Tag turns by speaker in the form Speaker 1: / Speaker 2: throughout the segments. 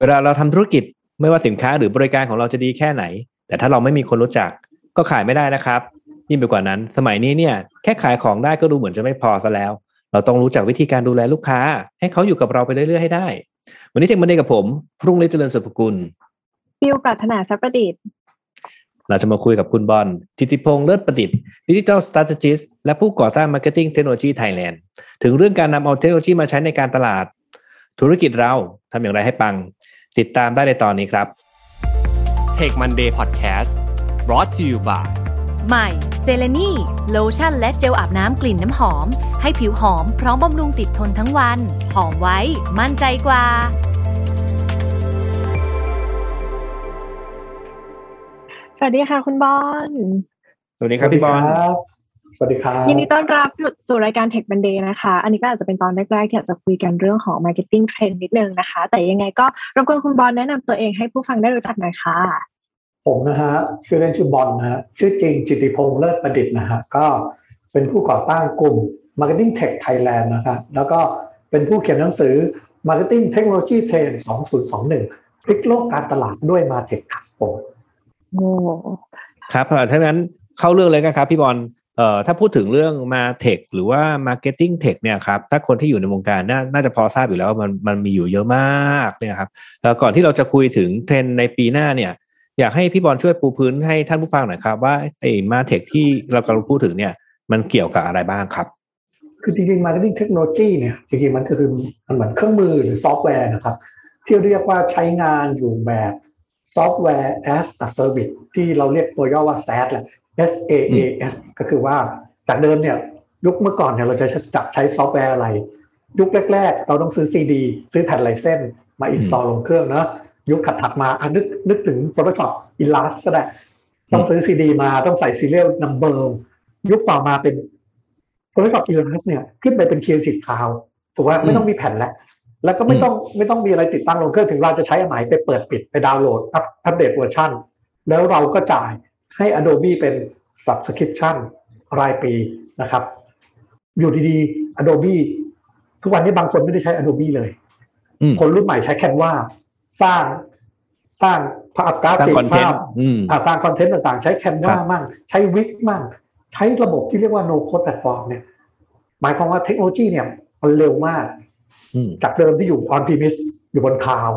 Speaker 1: เวลาเราทำธุรกิจไม่ว่าสินค้าหรือบริการของเราจะดีแค่ไหน แต่ถ้าเราไม่มีคนรู้จักก็ขายไม่ได้นะครับยิ่งไปกว่านั้น สมัยนี้เนี่ยแค่ขายของได้ก็ดูเหมือนจะไม่พอซะแล้ว เราต้องรู้จักวิธีการดูแลลูกค้า ให้เขาอยู่กับเราไปเรื่อยๆให้ได้ วันนี้เทคมันเดย์กับผมพรุ่งนี้เจริญสุภกุล
Speaker 2: ฟิวปรารถนาสัพประดิษฐ์
Speaker 1: เราจะมาคุยกับคุณบอลจิติพงษ์เลิศประดิษฐ์ดิจิทัลสต r a t e g i s t และผู้ก่อตั้ง Marketing Technology Thailand ถึงเรื่องการนำเอาเทคโนโลยีมาใช้ในการตลาด ธุรกิจเราทำอย่างไรให้ปัง ติดตามได้ในตอนนี้ครับ
Speaker 3: Take Monday Podcast brought to you by
Speaker 4: ใหม่เซเลนีโลชั่นและเจลอาบน้ำกลิ่นน้ำหอม ให้ผิวหอมพร้อมบำรุงติดทนทั้งวัน หอมไว้มั่นใจกว่า
Speaker 2: สวัสดีค่ะคุณบอล
Speaker 1: สวัสดีครับพี่บอล
Speaker 5: สวัสดีครับ
Speaker 2: ยินดีต้อนรับสู่รายการ Tech Monday นะคะ อันนี้ก็อาจจะเป็นตอนแรกๆที่อาจจะคุยกันเรื่องของ Marketing Trend นิดนึงนะคะ แต่ยังไงก็รบกวนคุณบอลแนะนำตัวเองให้ผู้ฟังได้รู้จักหน่อยค่ะ
Speaker 5: ผมนะฮะชื่อเล่นชื่อบอลนะฮะชื่อจริงจิติพงษ์เลิศประดิษฐ์นะฮะก็เป็นผู้ก่อตั้งกลุ่ม Marketing Tech Thailand นะครับแล้วก็เป็นผู้เขียนหนังสือ Marketing Technology Trend 2021พลิกโลกการตลาดด้วยมาเทคครับผม
Speaker 2: โอ้
Speaker 1: ครับถ้างั้นเข้าเรื่องเลยกันครับพี่บอล เอ่อถ้าพูดถึงเรื่องมาเทคหรือว่า Marketing Tech เนี่ยครับถ้าคนที่อยู่ในวงการน่าน่าจะพอทราบอยู่แล้วว่ามันมันมีอยู่เยอะมากเนี่ยครับแล้วก่อนที่เราจะคุยถึงเทรนในปีหน้าเนี่ย อยากให้พี่บอลช่วยปูพื้นให้ท่านผู้ฟังหน่อยครับว่าไอ้มาเทคที่เรากำลังพูดถึงเนี่ยมันเกี่ยวกับอะไรบ้างครับ
Speaker 5: คือจริงๆ Marketing Technology เนี่ยจริงๆมันก็คือมันเหมือนเครื่องมือหรือซอฟต์แวร์นะครับ ที่เรียกว่าใช้งานอยู่แบบซอฟต์แวร์ as a service ที่เราเรียกตัวย่อว่า SaaS แหละ S A A S ก็คือว่าจากเดิมเนี่ยยุคเมื่อก่อนเนี่ยเราจะจับใช้ซอฟต์แวร์อะไร ยุคแรก ๆ เราต้องซื้อซีดีซื้อแผ่น license มา install ลงเครื่องเนอะยุคถัดๆมาอะนึกนึกถึง Photoshop Illustrator ก็ได้ต้องซื้อซีดีมาต้องใส่ serial number ยุคต่อมาเป็น Photoshop Illustrator เนี่ยขึ้นไปเป็น Creative Cloud ถูกว่าไม่ต้องมีแผ่นแล้วแล้วก็ไม่ต้องไม่ต้องมีอะไรติดตั้งลงเครื่องถึงเราจะใช้อันไหนไปเปิดปิดไปดาวน์โหลดอัปอัปเดตเวอร์ชันแล้วเราก็จ่าย ให้ Adobe เป็น Subscription รายปีนะครับ อยู่ดีๆ Adobe ทุกวันนี้บางคนไม่ได้ใช้ Adobe เลย
Speaker 1: อืม
Speaker 5: คนรุ่นใหม่ใช้ Canva สร้างสร้างภาพกราฟิก
Speaker 1: สร้าง
Speaker 5: ภาพ
Speaker 1: content อืม
Speaker 5: อ่าสร้าง content ต่างๆ ใช้ Canva มั่งครับ ใช้ Wix มั่ง ใช้ระบบที่เรียกว่า No Code Platform เนี่ย หมายความว่าเทคโนโลยีเนี่ยมันเร็วมาก
Speaker 1: อืม
Speaker 5: จากเดิมที่อยู่ on premise อยู่บน cloud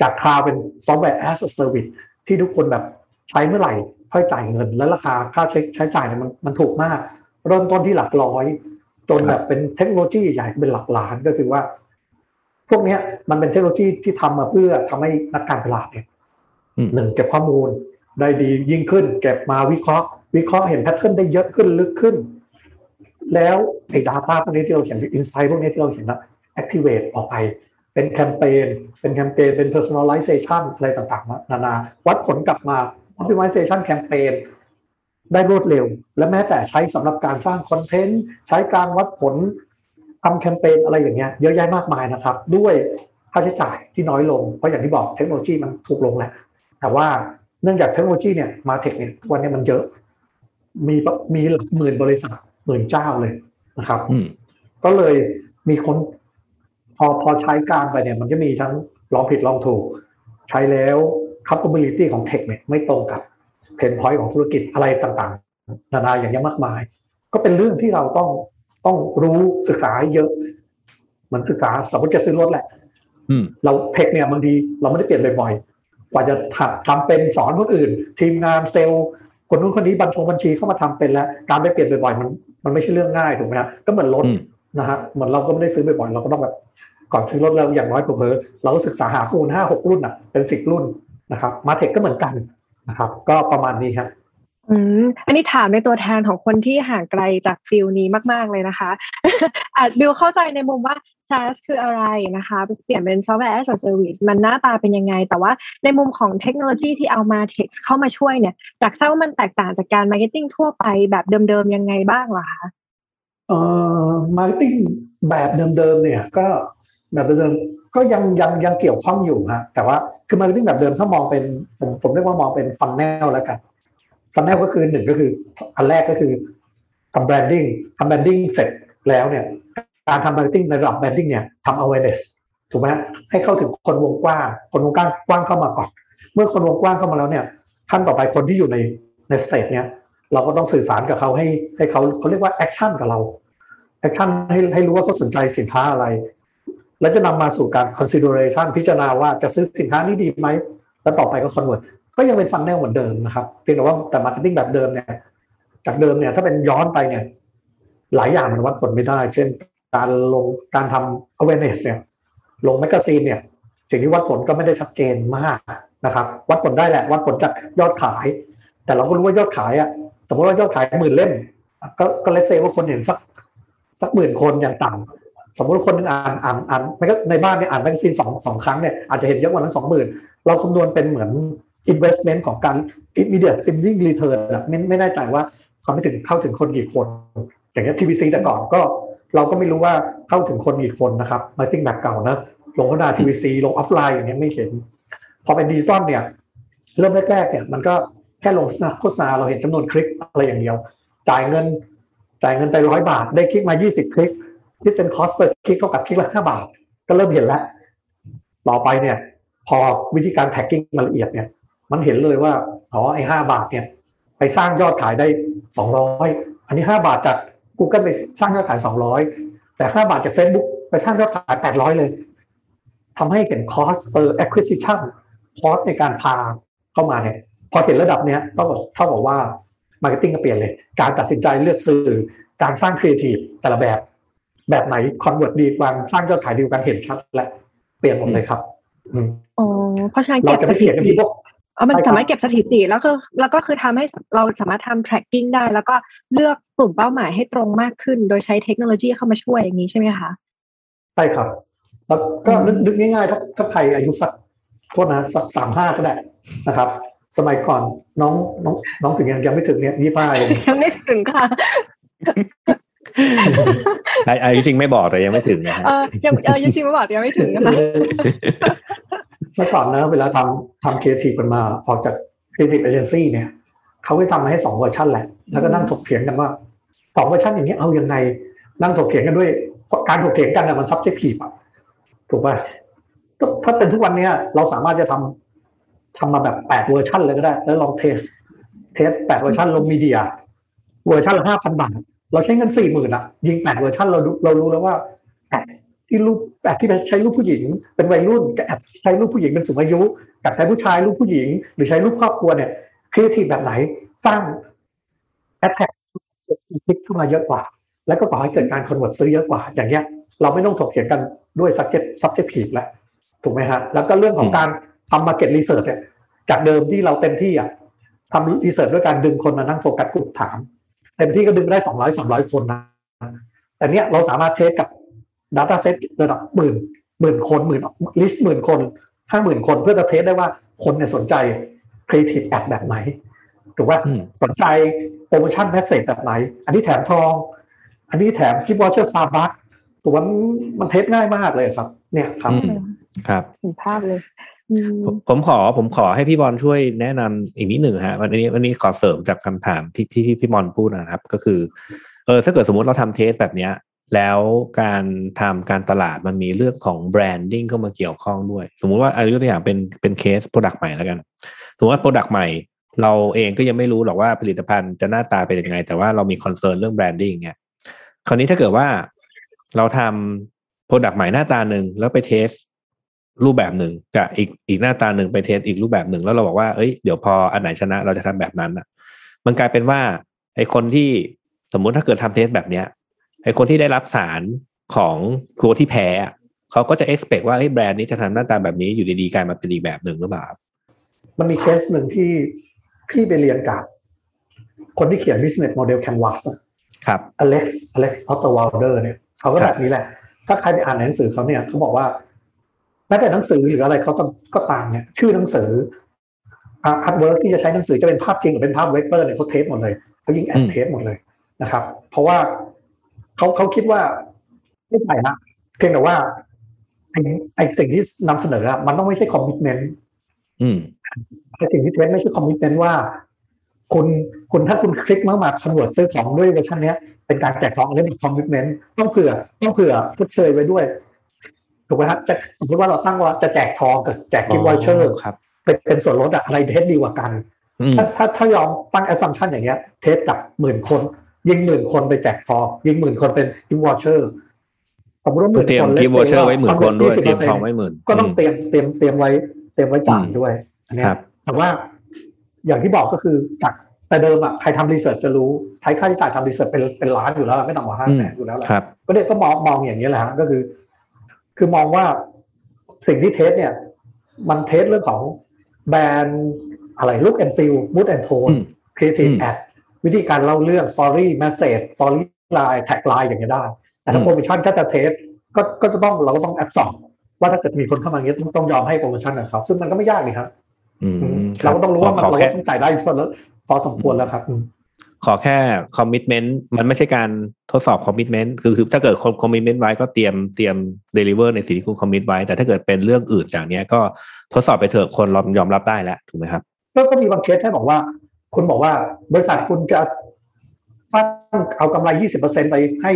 Speaker 5: จาก cloud เป็น software as a service ที่ทุกคนแบบใช้เมื่อไหร่ ค่อยจ่ายเงิน แล้วราคาค่าใช้ใช้จ่ายเนี่ยมันมันถูกมาก เริ่มต้นที่หลักร้อย จนแบบเป็นเทคโนโลยีใหญ่เป็นหลักล้านก็คือว่า พวกเนี้ยมันเป็นเทคโนโลยีที่ทำมาเพื่อทำให้นักการตลาดเนี่ย
Speaker 1: อืม
Speaker 5: หนึ่งเก็บข้อมูลได้ดียิ่งขึ้น เก็บมาวิเคราะห์ วิเคราะห์เห็น pattern ได้เยอะขึ้นลึกขึ้น แล้วไอ้ Data พวกนี้ที่เราเห็น insight พวกนี้ที่เราเห็นนะ activate ออกไปเป็นแคมเปญ เป็นแคมเปญ เป็น personalization อะไรต่างๆ นานา วัดผลกลับมา optimization แคมเปญได้รวดเร็ว และแม้แต่ใช้สำหรับการสร้าง content ใช้การวัดผลทำแคมเปญอะไรอย่างเงี้ยเยอะแยะมากมายนะครับ ด้วยค่าใช้จ่ายที่น้อยลง เพราะอย่างที่บอกเทคโนโลยีมันถูกลงแหละแต่ว่าเนื่องจากเทคโนโลยีเนี่ย MarTech เนี่ยทุกวันนี้มันเยอะ มีปะมีหลักหมื่นบริษัทหมื่นเจ้าเลยนะครับ
Speaker 1: อืม
Speaker 5: ก็เลยมีคนพอพอใช้การไปเนี่ย มันก็มีทั้งลองผิดลองถูก ใช้แล้ว capability ของ tech เนี่ยไม่ตรงกับ pain point ของธุรกิจอะไรต่างๆ นานาอย่างเงี้ยมากมาย ก็เป็นเรื่องที่เราต้องต้องรู้ศึกษาให้เยอะ เหมือนศึกษาสมมติจะซื้อรถแหละ
Speaker 1: อืม
Speaker 5: เราเทคเนี่ยบางทีเราไม่ได้เปลี่ยนบ่อยๆ กว่าจะทำทำเป็นสอนคนอื่น ทีมงานเซลล์คนนู้นคนนี้บัญชงบัญชีเข้ามาทำเป็นแล้ว การไปเปลี่ยนบ่อยๆมันมันไม่ใช่เรื่องง่ายถูกไหมฮะก็เหมือนรถ
Speaker 1: อืม
Speaker 5: นะฮะเหมือนเราก็ไม่ได้ซื้อบ่อยๆเราก็ต้องแบบก่อนซื้อรถเราอย่างน้อยเผลอๆเราก็ศึกษาหาข้อมูลห้าหกรุ่นอะเป็นสิบรุ่น นะครับมาเทคก็เหมือนกันนะครับ ก็ประมาณนี้ครับ
Speaker 2: อืมอันนี้ถามในตัวแทนของคนที่ห่างไกลจาก field นี้มาก ๆ เลยนะคะอาจบิวเข้าใจในมุมว่า SaaS คืออะไรนะคะ เปลี่ยนเป็น Software as a Service มันหน้าตาเป็นยังไง แต่ว่าในมุมของเทคโนโลยีที่เอา MarTech เข้ามาช่วยเนี่ยอยากทราบว่ามันแตกต่างจากการ Marketing ทั่วไปแบบเดิม ๆ ยังไงบ้างเหรอคะ
Speaker 5: เอ่อ marketing แบบเดิม ๆ เนี่ยก็ แบบเดิมก็ยังยังยังเกี่ยวข้องอยู่ฮะแต่ว่าคือ marketing แบบเดิมถ้ามองเป็นผมผมเรียกว่ามองเป็น funnel แล้วกัน funnel ก็คือหนึ่งก็คืออันแรกก็คือทำ branding ทำ branding เสร็จแล้วเนี่ยการทำ marketing ในระดับ branding เนี่ยทำ awareness ถูกไหมให้เข้าถึงคนวงกว้าง คนวงกว้างกว้างเข้ามาก่อน เมื่อคนวงกว้างเข้ามาแล้วเนี่ยขั้นต่อไปคนที่อยู่ในใน stage เนี้ยเราก็ต้องสื่อสารกับเขาให้ให้เขาเขาเรียกว่า action กับเรา action ให้ให้รู้ว่าเขาสนใจสินค้าอะไร แล้วจะนำมาสู่การ consideration พิจารณาว่าจะซื้อสินค้านี้ดีไหม แล้วต่อไปก็ convert ก็ยังเป็น funnel เหมือนเดิมนะครับ เพียงแต่ว่าแต่ marketing แบบเดิมเนี่ย จากเดิมเนี่ยถ้าเป็นย้อนไปเนี่ย หลายอย่างมันวัดผลไม่ได้ เช่น การลงการทำ awareness เนี่ย ลง magazine เนี่ย สิ่งที่วัดผลก็ไม่ได้ชัดเจนมากนะครับ วัดผลได้แหละ วัดผลจากยอดขาย แต่เราก็รู้ว่ายอดขายอะสมมติว่ายอดขายหมื่นเล่มก็ก็ let's say ว่าคนเห็นสักสักหมื่นคนอย่างต่ำ สมมติคนหนึ่งอ่านอ่านอ่านไม่ก็ในบ้านเนี่ยอ่าน magazine สองสองครั้งเนี่ยอาจจะเห็นเยอะกว่านั้นสองหมื่นเราคำนวณเป็นเหมือน investment ของการ media spending return อะไม่ไม่แน่ใจว่าทำให้ถึงเข้าถึงคนกี่คน อย่างเงี้ย TVC แต่ก่อนก็เราก็ไม่รู้ว่าเข้าถึงคนกี่คนนะครับ marketing แบบเก่านะลงโฆษณา TVC ลงออฟไลน์อย่างเงี้ยไม่เห็น พอเป็นดิจิตอลเนี่ย เริ่มแรกๆเนี่ยมันก็แค่ลงโฆษณาเราเห็นจำนวนคลิกอะไรอย่างเดียว จ่ายเงินจ่ายเงินไปร้อยบาท ได้คลิกมา 20 คลิก ที่เป็น cost per click เท่ากับคลิกละห้าบาท ก็เริ่มเห็นแล้ว ต่อไปเนี่ย พอวิธีการ tracking มาละเอียดเนี่ย มันเห็นเลยว่าอ๋อไอ้ห้าบาทเนี่ย ไปสร้างยอดขายได้สองร้อยอันนี้ห้าบาทจาก Google ไปสร้างยอดขายสองร้อยแต่ห้าบาทจาก Facebook ไปสร้างยอดขายแปดร้อยเลยทำให้เห็น cost per acquisition cost ในการพาเข้ามาเนี่ย พอเห็นระดับเนี้ยก็เท่ากับว่า marketing ก็เปลี่ยนเลย การตัดสินใจเลือกสื่อ การสร้างครีเอทีฟแต่ละแบบ แบบไหน convert ดีกว่าสร้างยอดขายดีกว่าเห็นชัดและเปลี่ยนหมดเลยครับอืม
Speaker 2: อ๋อเพราะฉะนั้น
Speaker 5: เรา
Speaker 2: ก็
Speaker 5: จะ
Speaker 2: ส
Speaker 5: ไม่เถียงกัน
Speaker 2: ติ
Speaker 5: ที่พวก
Speaker 2: เออมัน
Speaker 5: ใช่ครับ
Speaker 2: สามารถเก็บสถิติแล้วก็แล้วก็คือทำให้เราสามารถทำ tracking ได้ แล้วก็เลือกกลุ่มเป้าหมายให้ตรงมากขึ้น โดยใช้เทคโนโลยีเข้ามาช่วยอย่างนี้ใช่ไหมคะ
Speaker 5: ใช่ครับ แล้วก็นึกนึกง่ายๆถ้าถ้าใครอายุสักโทษนะสักสามห้าก็ได้นะครับ สมัยก่อนน้องน้องน้องถึงยังยังไม่ถึงเนี่ยยี่ห้าเอง
Speaker 2: ยังไม่ถึงค่ะ
Speaker 1: ไอ้ไอ้จริงๆไม่บอกแต่ยังไม่ถึงนะฮะ
Speaker 2: เออยังเออจริงๆไม่บอกแต่ยังไม่ถึงนะคะ
Speaker 5: เมื่อก่อนนะเวลาทำทำครีเอทีฟกันมาออกจากครีเอทีฟเอเจนซี่เนี่ยเขาก็ทำมาให้สองเวอร์ชันแหละ แล้วก็นั่งถกเถียงกันว่าสองเวอร์ชันอย่างนี้เอายังไงนั่งถกเถียงกันด้วย การถกเถียงกันเนี่ยมัน subjective อะถูกป่ะก็ถ้าเป็นทุกวันเนี้ยเราสามารถจะทำทำมาแบบแปดเวอร์ชันเลยก็ได้ แล้วลอง test test แปดเวอร์ชันลง media version ละห้าพันบาท เราใช้เงินสี่หมื่นอะยิงแปดเวอร์ชันเราเรารู้แล้วว่า ad ที่รูป ad ที่ใช้รูปผู้หญิง เป็นวัยรุ่นกับ ad ใช้รูปผู้หญิงเป็นสูงอายุกับใช้ผู้ชายรูปผู้หญิง หรือใช้รูปครอบครัวเนี่ยครีเอทีฟแบบไหนสร้าง attract click เข้ามาเยอะกว่า แล้วก็ก่อให้เกิดการ convert ซื้อเยอะกว่า อย่างเงี้ย เราไม่ต้องถกเถียงกันด้วย subject subjective แล้วถูกไหมฮะแล้วก็เรื่องของการทำ market research เนี่ยจากเดิมที่เราเต็มที่อะทำ research ด้วยการดึงคนมานั่ง focus group ถาม เต็มที่ก็ดึงได้สองร้อยสามร้อยคนนะแต่เนี้ยเราสามารถ test กับ Data Set ระดับหมื่นหมื่นคนหมื่นlist หมื่นคนห้าหมื่นคนเพื่อจะ test ได้ว่าคนเนี่ยสนใจ Creative Ad แบบไหนถูกป่ะ
Speaker 1: อืม
Speaker 5: สนใจโปรโมชั่น message แบบไหน อันนี้แถมทอง อันนี้แถม gift voucher Starbucks ถูกป่ะมัน test ง่ายมากเลยครับ เนี่ยครับ
Speaker 1: อืมครับ
Speaker 2: เห็นภาพเลยอืม
Speaker 1: ผมผมขอผมขอให้พี่บอลช่วยแนะนำอีกนิดหนึ่งฮะวันนี้วันนี้ขอเสริมจากคำถามที่ที่ที่พี่บอลพูดนะครับ ก็คือ เออถ้าเกิดสมมติเราทำ test แบบเนี้ย แล้วการทำการตลาดมันมีเรื่องของ branding เข้ามาเกี่ยวข้องด้วย สมมุติว่าอายุตัวอย่างเป็นเป็น case product ใหม่แล้วกันสมมติว่า product ใหม่ เราเองก็ยังไม่รู้หรอกว่าผลิตภัณฑ์จะหน้าตาเป็นยังไง แต่ว่าเรามี concern เรื่อง branding เนี่ยคราวนี้ถ้าเกิดว่าเราทำ product ใหม่หน้าตาหนึ่งแล้วไป test รูปแบบหนึ่งกับอีกอีกหน้าตาหนึ่งไป test อีกรูปแบบหนึ่งแล้วเราบอกว่าเอ้ยเดี๋ยวพออันไหนชนะเราจะทำแบบนั้นอะ มันกลายเป็นว่าไอคนที่สมมุติถ้าเกิดทำ test แบบเนี้ยไอคนที่ได้รับสารของตัวที่แพ้อะเขาก็จะ expect ว่าเอ้ยแบรนด์นี้จะทำหน้าตาแบบนี้อยู่ดีๆกลายมาเป็นอีกแบบหนึ่งหรือเปล่าครับ
Speaker 5: มันมีเคสหนึ่งที่พี่ไปเรียนกับ คนที่เขียน business model canvas อะ
Speaker 1: ครับ
Speaker 5: Alex Alex Osterwalder เนี่ยเขาก็
Speaker 1: ครับ
Speaker 5: แบบนี้แหละ ถ้าใครไปอ่านหนังสือเขาเนี่ยเขาบอกว่า แม้แต่หนังสือหรืออะไรเขาต้องก็ตามเนี่ยชื่อหนังสือ artwork ที่จะใช้หนังสือจะเป็นภาพจริงหรือเป็นภาพเวกเตอร์เนี่ยเขา test หมดเลยเขายิง ad test หมดเลยนะครับ เพราะว่าเขาเขาคิดว่าไม่ใช่นะเพียงแต่ว่าไอ้ไอ้สิ่งที่นำเสนออะมันต้องไม่ใช่ commitment อืมแต่สิ่งที่เทรนไม่ใช่ commitment ว่า คุณคุณถ้าคุณคลิกมามา convert ซื้อของด้วยเวอร์ชันเนี้ยเป็นการแจกของอันนี้เป็น commitment ต้องเผื่อต้องเผื่อชดเชยไว้ด้วย ถูกไหมฮะจะสมมติว่าเราตั้งว่าจะแจกทองกับแจก gift voucher
Speaker 1: ครับ
Speaker 5: เป็นเป็นส่วนลดอะอะไร test ดีกว่ากัน
Speaker 1: อืม
Speaker 5: ถ้าถ้าถ้ายอมตั้ง assumption อย่างเงี้ย test กับหมื่นคน ยิงหมื่นคนไปแจกทองยิงหมื่นคนเป็น gift voucher สมมติว่าหมื่นคน
Speaker 1: เตรียม gift voucher ไว้หมื่นคนด้วยเตรียมทอง
Speaker 5: 20%
Speaker 1: ไว้หมื่น
Speaker 5: ก็ต้องเตรียมเตรียมเตรียมไว้เตรียมไว้จ่ายด้วยอันเนี้ย
Speaker 1: ครับ
Speaker 5: แต่ว่าอย่างที่บอกก็คือจากแต่เดิมอะใครทำ research จะรู้ใช้ค่าใช้จ่ายทำ research เป็นเป็นล้านอยู่แล้ว ไม่ต่ำกว่าห้าแสนอยู่แล้วแหละ
Speaker 1: ครับ
Speaker 5: ก็เนี่ยก็มองมองอย่างเนี้ยแหละฮะก็คือ คือมองว่าสิ่งที่ test เนี่ย มัน test เรื่องของแบรนด์อะไรลุ k แอนฟิลมูดแอนโทน
Speaker 1: อืม
Speaker 5: ครีเอทีฟ
Speaker 1: อืม
Speaker 5: แอดวิธีการเล่าเรื่อง story message storyline tagline อย่างเงี้ยได้ แต่ถ้า
Speaker 1: อืม
Speaker 5: โปรโมชั่นก็จะ test ก็ก็จะต้องเราก็ต้องแอดสอบว่าถ้าเกิดมีคนเข้ามาอย่างเงี้ยต้องต้องยอมให้โปรโมชั่นกับเขาซึ่งมันก็ไม่ยากนี่ครับ
Speaker 1: อืม
Speaker 5: เราก็ต้องรู้ว่ามัน
Speaker 1: ขอ
Speaker 5: เรา
Speaker 1: แค่
Speaker 5: ก็ต้องจ่ายได้ส่วนแล้วพอสมควรแล้วครับอืม
Speaker 1: ขอแค่ commitment มันไม่ใช่การทดสอบ commitment คือคือถ้าเกิด commitment ไว้ก็เตรียมเตรียม deliver ในสิ่งที่คุณ commit ไว้ แต่ถ้าเกิดเป็นเรื่องอื่นจากเนี้ยก็ทดสอบไปเถอะคนยอมรับได้แล้วถูกไหมครับ
Speaker 5: ก็ก็มีบางเคสที่บอกว่า คุณบอกว่าบริษัทคุณจะตั้งเอากำไร 20%ไปให้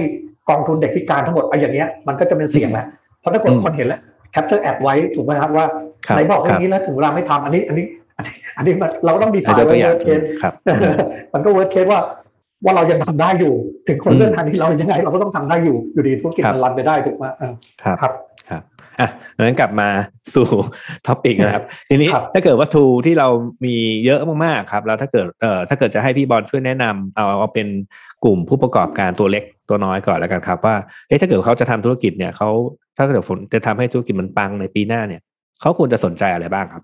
Speaker 5: กองทุนเด็กพิการทั้งหมดไอ้อย่างเงี้ยมันก็จะเป็นเสี่ยงแหละเพราะถ้าคน
Speaker 1: อืม
Speaker 5: คนเห็นแล้ว capture ad ไว้ถูกไหมครับว่า
Speaker 1: ครับ
Speaker 5: ไหนบอก
Speaker 1: ค
Speaker 5: เรื่
Speaker 1: รั
Speaker 5: องนี้แล้วถึงเวลาไม่ทำอันนี้ อันนี้ อันนี้อันนี้มันเราก็ต้องดีไซ
Speaker 1: อะ
Speaker 5: น์
Speaker 1: ยกตัว
Speaker 5: ไว้
Speaker 1: อย่าง
Speaker 5: เวิร์เคส
Speaker 1: ครับ
Speaker 5: มันก็ worst case ว่าว่าเรายังทำได้อยู่ ถึงคน
Speaker 1: อืม
Speaker 5: เลื่อนทางที่เรายังไง เราก็ต้องทำได้อยู่อยู่ดีธุรกิจ
Speaker 1: ครับ
Speaker 5: มัน run ไปได้ถูกไหมเออ
Speaker 1: ครับ
Speaker 5: ครับ
Speaker 1: ครับอะดังนั้นกลับมาสู่ topic นะครับ ทีนี้
Speaker 5: ครับ
Speaker 1: ถ้าเกิดว่า tool ที่เรามีเยอะมากๆครับ แล้วถ้าเกิดเอ่อถ้าเกิดจะให้พี่บอลช่วยแนะนำเอาเอาเป็นกลุ่มผู้ประกอบการตัวเล็กตัวน้อยก่อนแล้วกันครับ ว่าเอ๊ะถ้าเกิดเขาจะทำธุรกิจเนี่ยเขาถ้าเกิดฝนจะทำให้ธุรกิจมันปังในปีหน้าเนี่ยเขาควรจะสนใจอะไรบ้างครับ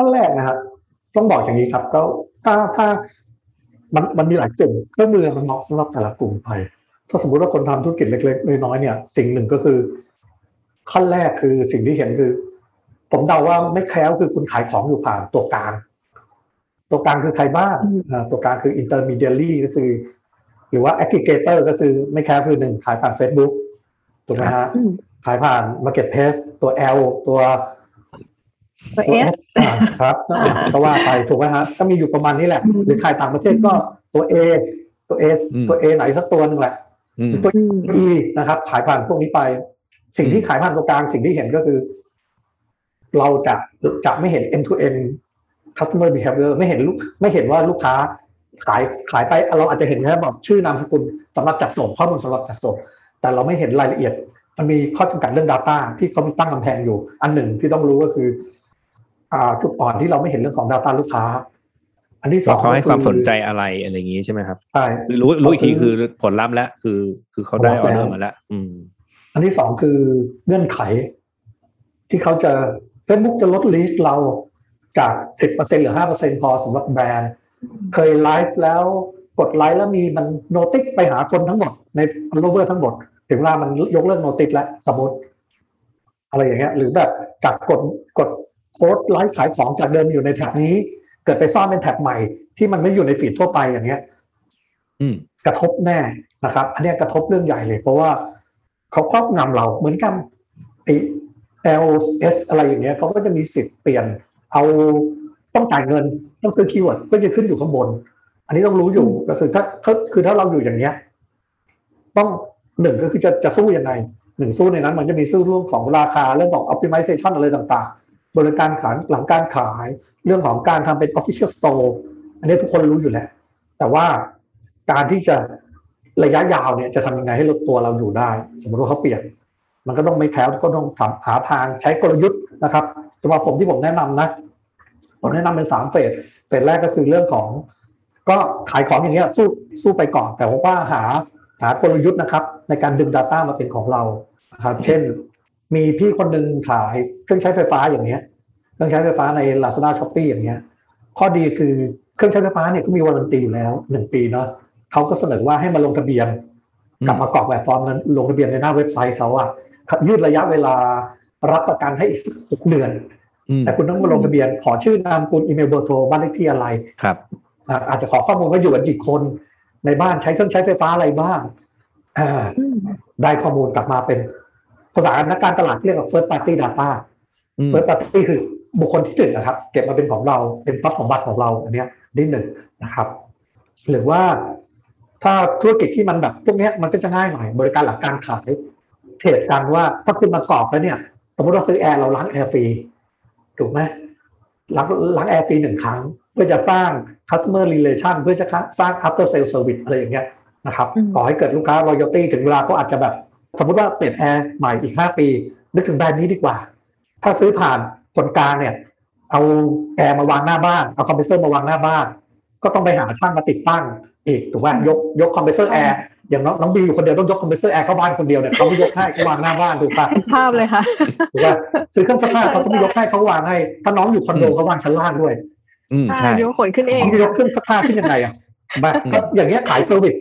Speaker 5: ขั้นแรกนะครับ ต้องบอกอย่างนี้ครับ ก็ถ้าถ้ามันมันมีหลายกลุ่มเครื่องมือมันเหมาะสำหรับแต่ละกลุ่มไป ถ้าสมมุติว่าคนทำธุรกิจเล็กๆน้อยๆเนี่ย สิ่งหนึ่งก็คือ ขั้นแรกคือสิ่งที่เห็นคือ ผมเดาว่าไม่แคล้วคือคุณขายของอยู่ผ่านตัวกลาง ตัวกลางคือใครบ้างอ่าตัวกลางคือ intermediary ก็คือ หรือว่า aggregator ก็คือไม่แคล้วคือหนึ่งขายผ่าน Facebook ถูกไหมฮะ
Speaker 2: อืม
Speaker 5: ขายผ่าน marketplace ตัว L ตัว
Speaker 2: ตัว S
Speaker 5: อ่าครับก็ว่าไปถูกไหมฮะก็มีอยู่ประมาณนี้แหละ
Speaker 2: อืม
Speaker 5: หรือขายต่างประเทศก็ตัว A ตัว A
Speaker 1: อืม
Speaker 5: ตัว A ไหนสักตัวหนึงแหละ
Speaker 1: อืม
Speaker 5: ตัว
Speaker 2: อืม
Speaker 5: E นะครับ ขายผ่านพวกนี้ไป สิ่งที่ขายผ่านตัวกลางสิ่งที่เห็นก็คือ เราจะจะไม่เห็น end to end customer behavior ไม่เห็นลูกไม่เห็นว่าลูกค้าขายขายไปเราอาจจะเห็นแค่แบบชื่อนามสกุลสำหรับจัดส่งข้อมูลสำหรับจัดส่ง แต่เราไม่เห็นรายละเอียด มันมีข้อจำกัดเรื่อง Data ที่เขามีตั้งกำแพงอยู่ อันหนึ่งที่ต้องรู้ก็คืออ่า จุดอ่อนที่เราไม่เห็นเรื่องของ Data ลูกค้า อันที่สอง
Speaker 1: เขาให้
Speaker 5: ก็อ
Speaker 1: ความสนใจอะไรอะไรอย่างนี้ใช่ไหมครับ
Speaker 5: ใช่
Speaker 1: คือรู้รู้อีกที
Speaker 5: เขาซื้อ
Speaker 1: คือผลลัพธ์แล้วคือ คือเขาได้
Speaker 5: ผ
Speaker 1: อ
Speaker 5: ล
Speaker 1: อ
Speaker 5: ลัพธ์
Speaker 1: เดอร์มาแล้วอืม
Speaker 5: อันที่สองคือเงื่อนไข ที่เขาจะ Facebook จะลด reach เราจากสิบเปอร์เซ็นหรือห้าเปอร์เซ็นพอสำหรับแบรนด์ เคยไลฟ์แล้วกดไลฟ์แล้วมีมัน notic ไปหาคนทั้งหมดใน follower ทั้งหมด ถึงเวลามันยกเลิก notic แล้วสมมติอะไรอย่างเงี้ย หรือแบบจากกดกด โค้ดไลฟ์ขายของจากเดิมอยู่ใน tab นี้ เกิดไปซ่อนเป็น tab ใหม่ ที่มันไม่อยู่ใน feed ทั่วไปอย่างเงี้ย
Speaker 1: อืม
Speaker 5: กระทบแน่นะครับ อันเนี้ยกระทบเรื่องใหญ่เลย เพราะว่าเขาครอบงำเราเหมือนกันไอ LS อะไรอย่างเงี้ยเขาก็จะมีสิทธิ์เปลี่ยน เอาต้องจ่ายเงินต้องซื้อ keyword ก็จะขึ้นอยู่ข้างบน อันนี้ต้องรู้อยู่ก็คือถ้าถ้าคือถ้าเราอยู่อย่างเงี้ย ต้องหนึ่งก็คือจะจะสู้ยังไงหนึ่งสู้ในนั้นมันจะมีสู้เรื่องของราคาเรื่องของ optimization อะไรต่างๆ บริการขายหลังการขาย เรื่องของการทำเป็น official store อันนี้ทุกคนรู้อยู่แล้ว แต่ว่าการที่จะระยะยาวเนี่ยจะทำยังไงให้ลดตัวเราอยู่ได้ สมมติว่าเขาเปลี่ยน มันก็ต้องไม่แคล้ก็ต้องทำหาทางใช้กลยุทธ์นะครับสำหรับผมที่ผมแนะนำนะ ผมแนะนำเป็นสามเฟสเฟสแรกก็คือเรื่องของ ก็ขายของอย่างเงี้ยสู้สู้ไปก่อน แต่ว่าหาหากลยุทธ์นะครับ ในการดึง Data มาเป็นของเราครับเช่น มีพี่คนหนึ่งขายเครื่องใช้ไฟฟ้าอย่างเงี้ย เครื่องใช้ไฟฟ้าใน Lazada s h o p e e อย่างเงี้ย ข้อดีคือเครื่องใช้ไฟฟ้าเนี่ยก็มีวารันตีอยู่แล้วหนึ่งปีเนาะเขาก็เสนอว่าให้มาลงทะเบียน
Speaker 1: อืม
Speaker 5: กลับมากรอกแบบฟอร์มนั้นลงทะเบียนในหน้าเว็บไซต์เขาอะยืดระยะเวลารับประกันให้อีกสักหกเดือน
Speaker 1: อืม
Speaker 5: แต่คุณต้องมาลงทะเบียน ขอชื่อนามสกุลอีเมลเบอร์โทรบ้านเลขที่อะไร
Speaker 1: ครับ
Speaker 5: อ่าอาจจะขอข้อมูลว่าอยู่กันกี่คนในบ้านใช้เครื่องใช้ไฟฟ้าอะไรบ้างอ่า
Speaker 2: อืม
Speaker 5: ได้ข้อมูลกลับมาเป็น ภาษานักการตลาดเรียกว่า first party data
Speaker 1: อืม
Speaker 5: first party คือบุคคลที่หนึ่งนะครับ เก็บมาเป็นของเราเป็นทรัพย์สมบัติของเราอันเนี้ยที่หนึ่งนะครับ หรือว่าถ้าธุรกิจที่มันแบบพวกเนี้ยมันก็จะง่ายหน่อย บริการหลังการขายเทรดกันว่าถ้าคุณมากรอกแล้วเนี่ย สมมติเราซื้อแอร์เราล้างแอร์ฟรีถูกไหมล้างล้างแอร์ฟรีหนึ่งครั้ง เพื่อจะสร้าง customer relation เพื่อจะสร้าง after sale service อะไรอย่างเงี้ยนะครับก่อให้เกิดลูกค้า loyalty ถึงเวลาเขาอาจจะแบบ สมมติว่าเปลี่ยนแอร์ใหม่อีกห้าปี นึกถึงแบรนด์นี้ดีกว่า ถ้าซื้อผ่านคนกลางเนี่ย เอาแอร์มาวางหน้าบ้านเอาคอมเพรสเซอร์มาวางหน้าบ้าน ก็ต้องไปหาช่างมาติดตั้งอีกถูกไหมยกยกคอมเพรสเซอร์แอร์อย่างน้องน้องบีอยู่คนเดียวต้องยกคอมเพรสเซอร์แอร์เข้าบ้านคนเดียวเนี่ยเขาไม่ยกให้เขาวางหน้าบ้านถูกปะ
Speaker 2: ภาพเลยค่ะ
Speaker 5: ถูกปะซื้อเครื่องซักผ้าเขาก็ไม่ยกให้เขาวางให้ ถ้าน้องอยู่คอนโดเขาวางชั้นล่างด้วย
Speaker 1: อืม
Speaker 2: ใช่
Speaker 1: ใช่
Speaker 2: ยกขนขึ้นเอง
Speaker 5: น้องจะยกเครื่องซักผ้าขึ้นยังไงอะถูกปะก็อย่างเงี้ยขาย service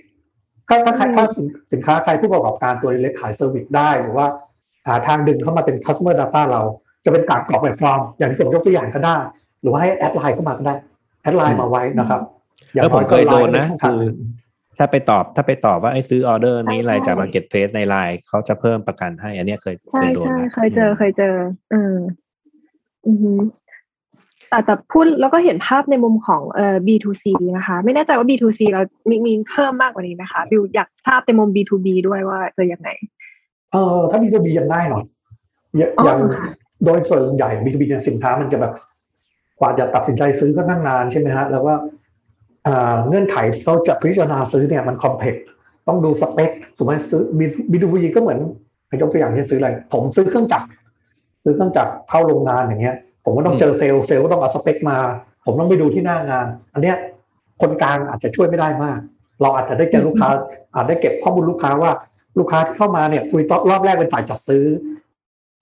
Speaker 5: ถ้าถ้าใครถ้าสินค้าใครผู้ประกอบการตัวเล็กขาย service ได้หรือว่าหาทางดึงเข้ามาเป็น customer data เราจะเป็นการกรอกแบบฟอร์มอย่างที่ผมยกตัวอย่างก็ได้ หรือว่าให้ add LINE เข้ามาก็ได้ add LINE มาไว้นะครับ
Speaker 1: แล้วผมเคยโดนนะ
Speaker 5: ช่องทาง
Speaker 1: คือถ้าไปตอบถ้าไปตอบว่าไอ้ซื้อออเดอร์นี้อะไรจากมาเก็ตเพ e ในไลน์เขาจะเพิ่มประกันให้ อันเนี้ยเคย
Speaker 2: ใช่
Speaker 1: เคยโดน
Speaker 2: ใช่
Speaker 1: นะ
Speaker 2: เคยเจอเคยเจอ เอออือฮึ แต่แต่พูดแล้วก็เห็นภาพในมุมของเอ่อ B2C นะคะ ไม่แน่ใจว่า B2C เรามีมีเพิ่มมากกว่านี้นะคะบิวอยากทราบในมุม B2B ด้วยว่าจะยังไง
Speaker 5: เออถ้า B2B ยังง่ายหน่อยอย่า
Speaker 2: อ๋อ
Speaker 5: อย่าง
Speaker 2: ค่ะ
Speaker 5: โดยส่วนใหญ่ B2B เนี่ยสินค้ามันจะแบบกว่าจะตัดสินใจซื้อก็นั่งนานใช่ไหมฮะแล้วก็อ่าเงื่อนไขที่เขาจะพิจารณาซื้อเนี่ยมันคอมเพล็กต้องดูสเปคสมมติซื้อ B2B ก็เหมือนยกตัวอย่างเช่นซื้ออะไร ผมซื้อเครื่องจักรซื้อเครื่องจักรเข้าโรงงานอย่างเงี้ย ผมก็ต้องเจอเซลล์เซลล์ก็ต้องเอาสเปคมา ผมต้องไปดูที่หน้างาน อันเนี้ยคนกลางอาจจะช่วยไม่ได้มาก เราอาจจะได้เจอลูกค้า อาจได้เก็บข้อมูลลูกค้าว่าลูกค้าที่เข้ามาเนี่ยคุยรอบแรกเป็นฝ่ายจัดซื้อ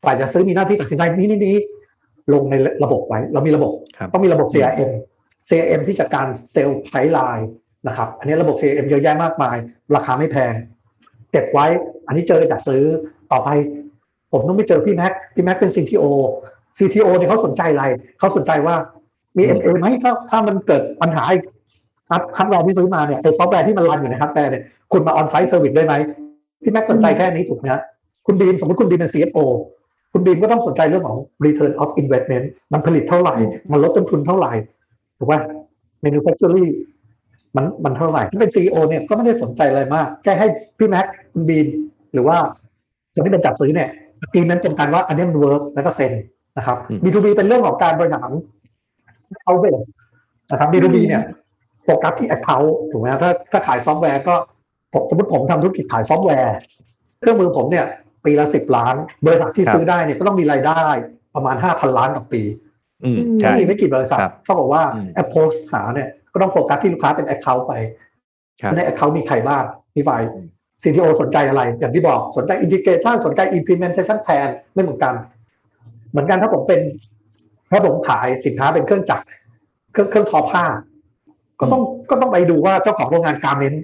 Speaker 5: ฝ่ายจัดซื้อมีหน้าที่ตัดสินใจนี้นี้นี้ลงในระบบไว้ เรามีระบบ
Speaker 1: ครับ
Speaker 5: ต้องมีระบบ CRM CRM ที่จัดการ sales pipeline นะครับ อันนี้ระบบ CRM เยอะแยะมากมาย ราคาไม่แพง เก็บไว้ อันนี้เจอจัดซื้อต่อไป ผมต้องไปเจอพี่แม็กพี่แม็กเป็น CTO CTO เนี่ยเขาสนใจอะไรเขาสนใจว่ามี MA ไหมถ้าถ้ามันเกิดปัญหาฮับฮับแวร์ที่ซื้อมาเนี่ยไอ้ซอฟต์แวร์ที่มันรันอยู่ในฮับแวร์เนี่ยคุณมา on-site service ได้ไหมพี่แม็กสนใจแค่นี้ถูกไหมฮะคุณบีมสมมติคุณบีมเป็น CFO คุณบีมก็ต้องสนใจเรื่องของ return of investment มันผลิตเท่าไหร่ มันลดต้นทุนเท่าไหร่ถูกไหม manufacturing มันมันเท่าไหร่ที่เป็น CEO เนี่ยก็ไม่ได้สนใจอะไรมากแค่ให้พี่แม็กคุณบีมหรือว่าคนที่เป็นจัดซื้อเนี่ยทีมนั้นจำกันว่าอันนี้มัน work แล้วก็เซ็น นะครับ
Speaker 1: อืม
Speaker 5: B2B เป็นเรื่องของการบริหารเอาเบสนะครับ B2B เนี่ยโฟกัสที่ account ถูกไหมฮะถ้าถ้าขายซอฟต์แวร์ก็ผมสมมติผมทำธุรกิจขายซอฟต์แวร์ เครื่องมือผมเนี่ย ปีละสิบล้าน บริษัทที่
Speaker 1: ครับ
Speaker 5: ซื้อได้เนี่ยก็ต้องมีรายได้ประมาณห้าพันล้านต่อปี
Speaker 1: อืม
Speaker 2: อืม
Speaker 1: ใช่
Speaker 5: มีไม่กี่บริษัท
Speaker 1: ครับ
Speaker 5: เขาบอกว่า
Speaker 1: อืม
Speaker 5: approach หาเนี่ยก็ต้องโฟกัสที่ลูกค้าเป็น account ไป
Speaker 1: ครับ
Speaker 5: ใน account มีใครบ้างมีฝ่าย CTO สนใจอะไร อย่างที่บอกสนใจ integration สนใจ implementation plan ไม่เหมือนกัน เหมือนกันถ้าผมเป็นถ้าผมขายสินค้าเป็นเครื่องจักรเครื่องเครื่องทอผ้า ก็ต้องก็ต้องไปดูว่าเจ้าของโรงงานการเมนต์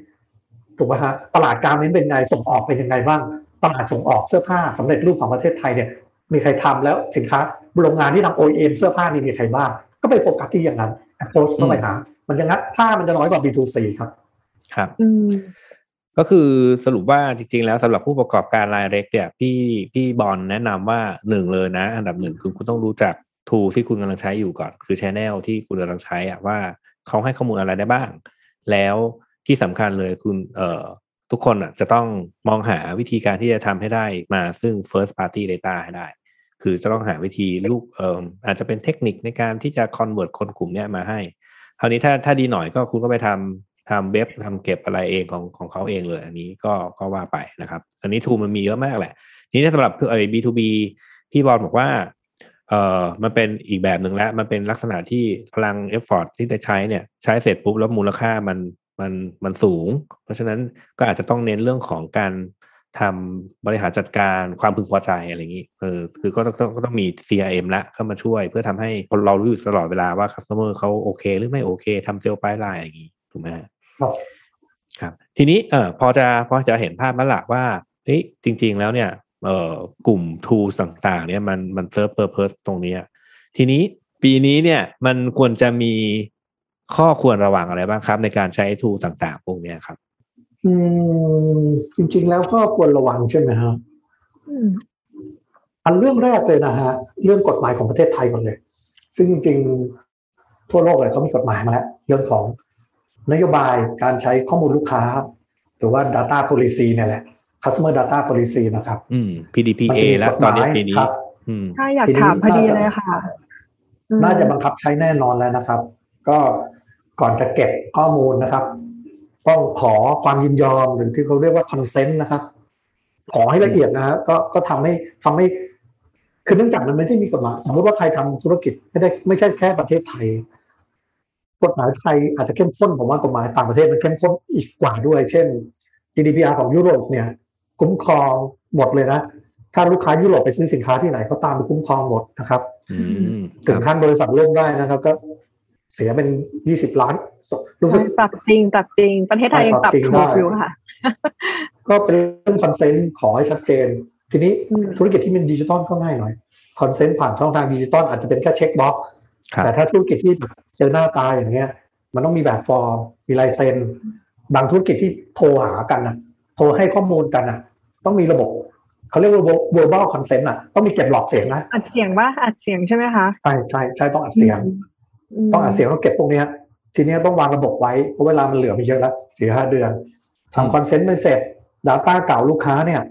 Speaker 5: ถูกไหมฮะตลาดการเมนต์เป็นไงส่งออกเป็นยังไงบ้าง ตลาดส่งออกเสื้อผ้าสำเร็จรูปของประเทศไทยเนี่ย มีใครทำแล้วสินค้าโรงงานที่ทำ OEM เสื้อผ้านี่มีใครบ้าง ก็ไปโฟกัสที่อย่างนั้น approach เข้าไปหา มันจะงัดผ้ามันจะน้อยกว่า B2C ครับ
Speaker 1: ครับ
Speaker 2: อืม
Speaker 1: ก็คือสรุปว่าจริงๆ แล้วสำหรับผู้ประกอบการรายเล็กเนี่ยพี่พี่บอลแนะนำว่าหนึ่งเลยนะ อันดับหนึ่งคือคุณต้องรู้จักทูที่คุณกำลังใช้อยู่ก่อน คือชแนลที่คุณกำลังใช้อะว่าเขาให้ข้อมูลอะไรได้บ้าง แล้วที่สำคัญเลยคุณเอ่อทุกคนอะจะต้องมองหาวิธีการที่จะทำให้ได้มาซึ่ง first party data ให้ได้ คือจะต้องหาวิธีลูกเอ่ออาจจะเป็นเทคนิคในการที่จะ convert คนกลุ่มเนี้ยมาให้คราวนี้ถ้าถ้าดีหน่อยก็คุณก็ไปทำ ทำเว็บทำเก็บอะไรเองของของเขาเองเลย อันนี้ก็ก็ว่าไปนะครับ อันนี้ทูมันมีเยอะมากแหละ ทีนี้สำหรับไอ้ B2B พี่บอลบอกว่าเอ่อมันเป็นอีกแบบหนึ่งแล้ว มันเป็นลักษณะที่พลัง effort ที่จะใช้เนี่ยใช้เสร็จปุ๊บแล้วมูลค่ามันมันมันสูง เพราะฉะนั้นก็อาจจะต้องเน้นเรื่องของการทำบริหารจัดการความพึงพอใจอะไรอย่างนี้เออคือก็ต้องก็ต้องมี CRM ละเข้ามาช่วย เพื่อทำให้เรารู้อยู่ตลอดเวลาว่า customer เขาโอเค หรือไม่โอเคทำ sales pipeline อย่างนี้ถูกไหมฮะ
Speaker 5: ครับ
Speaker 1: ครับ ทีนี้เออพอจะพอจะเห็นภาพแล้วล่ะว่าเฮ้ยจริง ๆ แล้วเนี่ยเอ่อกลุ่ม tools ต่าง ๆ เนี่ยมันมันเซิร์ฟเ r อร์เพสตรงเนี้ยทีนี้ปีนี้เนี่ยมันควรจะมีข้อควรระวังอะไรบ้างครับ ในการใช้ tool ต่างๆพวกเนี้ยครับ
Speaker 5: อืมจริง ๆ แล้วก็ควรระวังใช่ไหมฮะ
Speaker 2: อืม
Speaker 5: อันเรื่องแรกเลยนะฮะเรื่องกฎหมายของประเทศไทยก่อนเลย ซึ่งจริง ๆ ทั่วโลกเลยเขามีกฎหมายมาแล้วเรื่องของ นโยบายการใช้ข้อมูลลูกค้า หรือว่า data policy เนี่ยแหละ customer data policy นะครับ
Speaker 1: อืม PDPA แล้วตอนนี้ปีนี้
Speaker 5: ครับ
Speaker 1: อืม
Speaker 2: ใช่อยากถามพอดีเลยค่ะอืม
Speaker 5: น่าจะบังคับใช้แน่นอนแล้วนะครับ ก็ก่อนจะเก็บข้อมูลนะครับ ต้องขอความยินยอมหรือที่เขาเรียกว่า consent นะครับ ขอให้ละเอียดนะฮะก็ก็ทำให้ทำให้คือเนื่องจากมันไม่ได้มีกฎหมายสมมติว่าใครทำธุรกิจไม่ได้ไม่ใช่แค่ประเทศไทย กฎหมายไทยอาจจะเข้มข้นผมว่ากฎหมายต่างประเทศมันเข้มข้นอีกกว่าด้วย เช่น GDPR ของยุโรปเนี่ยคุ้มครองหมดเลยนะ ถ้าลูกค้ายุโรปไปซื้อสินค้าที่ไหนเขาตามไปคุ้มครองหมดนะครับ
Speaker 1: อืมครับถึง
Speaker 5: ขั้นบริษัทล่มได้นะครับ ก็เสียเป็นยี่สิบล้านรู้สึก
Speaker 2: ปรับจริงปรับจริง ประเทศไทยยังปรับ
Speaker 5: ปรับจริง
Speaker 2: ถูก
Speaker 5: ได้
Speaker 2: อยู่ค่ะ
Speaker 5: ก็เป็นเรื่อง consent ขอให้ชัดเจน ทีนี้
Speaker 2: อืม
Speaker 5: ธุรกิจที่เป็นดิจิตอลก็ง่ายหน่อยconsent ผ่านช่องทางดิจิตอลอาจจะเป็นแค่ checkbox ค
Speaker 1: รับ
Speaker 5: แต่ถ้าธุรกิจที่เจอหน้าตาอย่างเงี้ย มันต้องมีแบบฟอร์มมีลายเซ็นบางธุรกิจที่โทรหากันนะโทรให้ข้อมูลกันนะต้องมีระบบเขาเรียกว่า verbal consent อะ ต้องมีเก็บ log เสียงนะ
Speaker 2: อัดเสียงว่าอัดเสียงใช่ไหมคะ
Speaker 5: ใช่ใช่ใช่ต้องอัดเสียงต้องอัดเสียงแล้วเก็บตรงเนี้ยทีเนี้ยต้องวางระบบไว้เพราะเวลามันเหลือไม่เยอะแล้วสี่ห้าเดือนทำ consent ไม่เสร็จ Data เก่าลูกค้าเนี่ย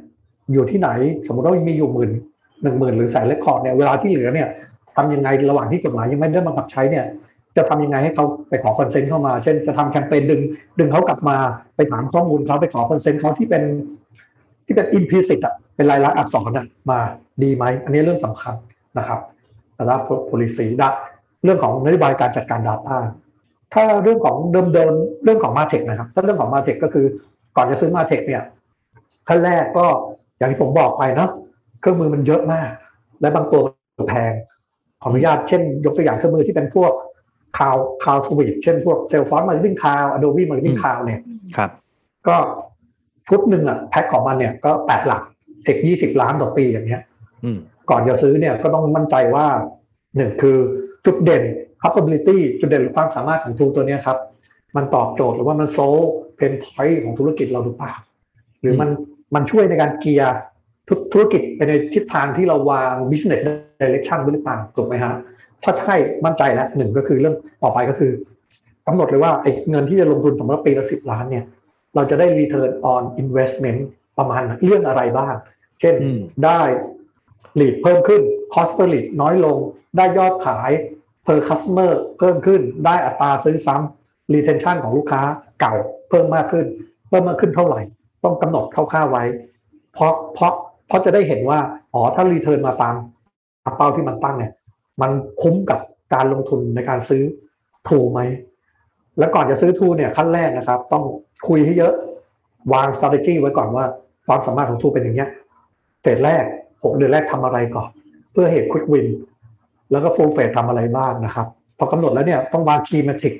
Speaker 5: อยู่ที่ไหนสมมติว่ามีอยู่หมื่นหนึ่งหมื่นหรือแสน record เนี่ยเวลาที่เหลือเนี่ย ทำยังไงระหว่างที่กฎหมายยังไม่ได้บังคับใช้เนี่ยจะทำยังไงให้เขาไปขอ consent เข้ามา เช่น จะทำแคมเปญดึงดึงเขากลับมาไปถามข้อมูลเขาไปขอ consent เขาที่เป็น ที่เป็น implicit อะเป็นลายลักษณ์อักษรอะมาดีไหม อันนี้เรื่องสำคัญนะครับ data policy ดเรื่องของนโยบายการจัดการ Data ถ้าเรื่องของเดิมๆเรื่องของ Martech นะครับ ถ้าเรื่องของ Martech ก็คือก่อนจะซื้อ Martech เนี่ยขั้นแรกก็อย่างที่ผมบอกไปเนาะเครื่องมือมันเยอะมาก และบางตัวมันแพง ขออนุญาตเช่น ยกตัวอย่างเครื่องมือที่เป็นพวก Cloud Cloud Suite เช่นพวก Salesforce Marketing Cloud Adobe Marketing Cloud เนี่ย
Speaker 1: ครับ
Speaker 5: ก็ชุดหนึ่งอะแพ็คของมันเนี่ยก็แปดหลักสิบยี่สิบล้านต่อปีอย่างเงี้ย
Speaker 1: อืม
Speaker 5: ก่อนจะซื้อเนี่ยก็ต้องมั่นใจว่าหนึ่งคือจุดเด่น capability จุดเด่นหรือความสามารถของ tool ตัวเนี้ยครับ มันตอบโจทย์หรือว่ามัน solve pain point ของธุรกิจเราหรือเปล่าหรือมันมันช่วยในการเกียร์ธุธุรกิจไปในทิศทางที่เราวาง business direction ไว้หรือเปล่าถูกไหมฮะถ้าใช่มั่นใจแล้วหนึ่งก็คือเรื่องต่อไปก็คือกำหนดเลยว่าไอ้เงินที่จะลงทุนสมมติว่าปีละสิบล้านเนี่ยเราจะได้ return on investment ประมาณเรื่องอะไรบ้าง เช่น
Speaker 1: อืม
Speaker 5: ได้ lead เพิ่มขึ้น cost per lead น้อยลง ได้ยอดขาย per customer เพิ่มขึ้น ได้อัตราซื้อซ้ำ retention ของลูกค้าเก่าเพิ่มมากขึ้น เพิ่มมากขึ้นเท่าไหร่ ต้องกำหนดคร่าวๆไว้ เพราะเพราะเพราะจะได้เห็นว่า อ๋อ ถ้า return มาตาม เป้าที่มันตั้งเนี่ย มันคุ้มกับการลงทุนในการซื้อถูไหม แล้วก่อนจะซื้อทูเนี่ยขั้นแรกนะครับ ต้องคุยให้เยอะวาง strategy ไว้ก่อนว่าความสามารถของทูเป็นอย่างเงี้ยเฟสแรกหกเดือนแรกทำอะไรก่อน เพื่อเหตุ quick win แล้วก็ full phase ทำอะไรบ้างนะครับ พอกำหนดแล้วเนี่ยต้องวาง key metric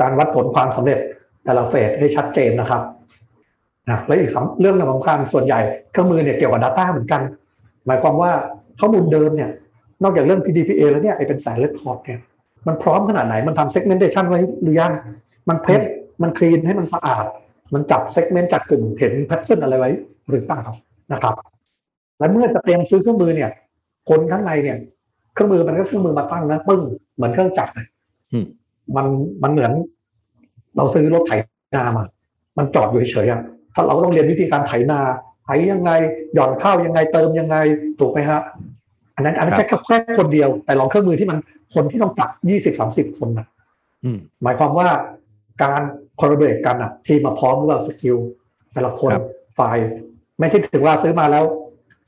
Speaker 5: การวัดผลความสำเร็จแต่ละเฟสให้ชัดเจนนะครับนะและอีกสเรื่องหนึ่งสำคัญส่วนใหญ่เครื่องมือเนี่ยเกี่ยวกับ Data เหมือนกัน หมายความว่า ข้อมูลเดิมเนี่ยนอกจากเรื่อง PDPA แล้วเนี่ยไอ้เป็นสายเลคคอร์ดเนี่ยมันพร้อมขนาดไหนมันทำ segmentation ไว้หรือยังมันเพชมันคลีนให้มันสะอาด มันจับ segment จัดกลุ่มเห็นแพทเทิร์นอะไรไว้หรือเปล่านะครับ และเมื่อจะเตรียมซื้อเครื่องมือเนี่ยคนข้างในเนี่ย เครื่องมือมันก็เครื่องมือมาตั้งนะปึ้งเหมือนเครื่องจักรเลย
Speaker 1: อืม
Speaker 5: มันมันเหมือน เราซื้อรถไถนามา มันจอดอยู่เฉยๆอะถ้าเราก็ต้องเรียนวิธีการไถนาไถยังไงหย่อนข้าวยังไงเติมยังไงถูกไหมฮะ อันนั้นอันนั้นแค่แค่แค่คนเดียว แต่ลองเครื่องมือที่มันคนที่ต้องจับยี่สิบสามสิบคนนะ
Speaker 1: อืม
Speaker 5: หมายความว่าการ collaborate กันอะทีมมาพร้อมหรือเปล่า skill แต่ละคน
Speaker 1: ครับ
Speaker 5: ฝ่ายไม่ใช่ถึงเวลาซื้อมาแล้ว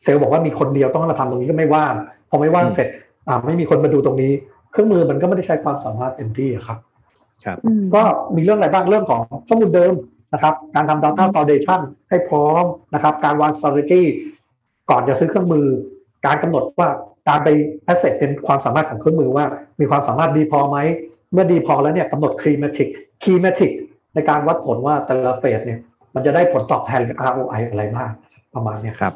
Speaker 5: เซลล์บอกว่ามีคนเดียวต้องมาทำตรงนี้ก็ไม่ว่างพอไม่ว่างเสร็จ อ่าไม่มีคนมาดูตรงนี้ เครื่องมือมันก็ไม่ได้ใช้ความสามารถเต็มที่อะครับ
Speaker 1: ครับ
Speaker 2: อืม
Speaker 5: ก็มีเรื่องอะไรบ้างเรื่องของข้อมูลเดิมนะครับ การทำ Data Foundation ให้พร้อมนะครับ การวาง strategy ก่อนจะซื้อเครื่องมือ การกำหนดว่าการไป asset เป็นความสามารถของเครื่องมือว่า มีความสามารถดีพอไหม เมื่อดีพอแล้วเนี่ยกำหนด key metric key metric ในการวัดผลว่าแต่ละเฟสเนี่ย มันจะได้ผลตอบแทนหรือ ROI อะไรบ้างประมาณเนี้ยครับ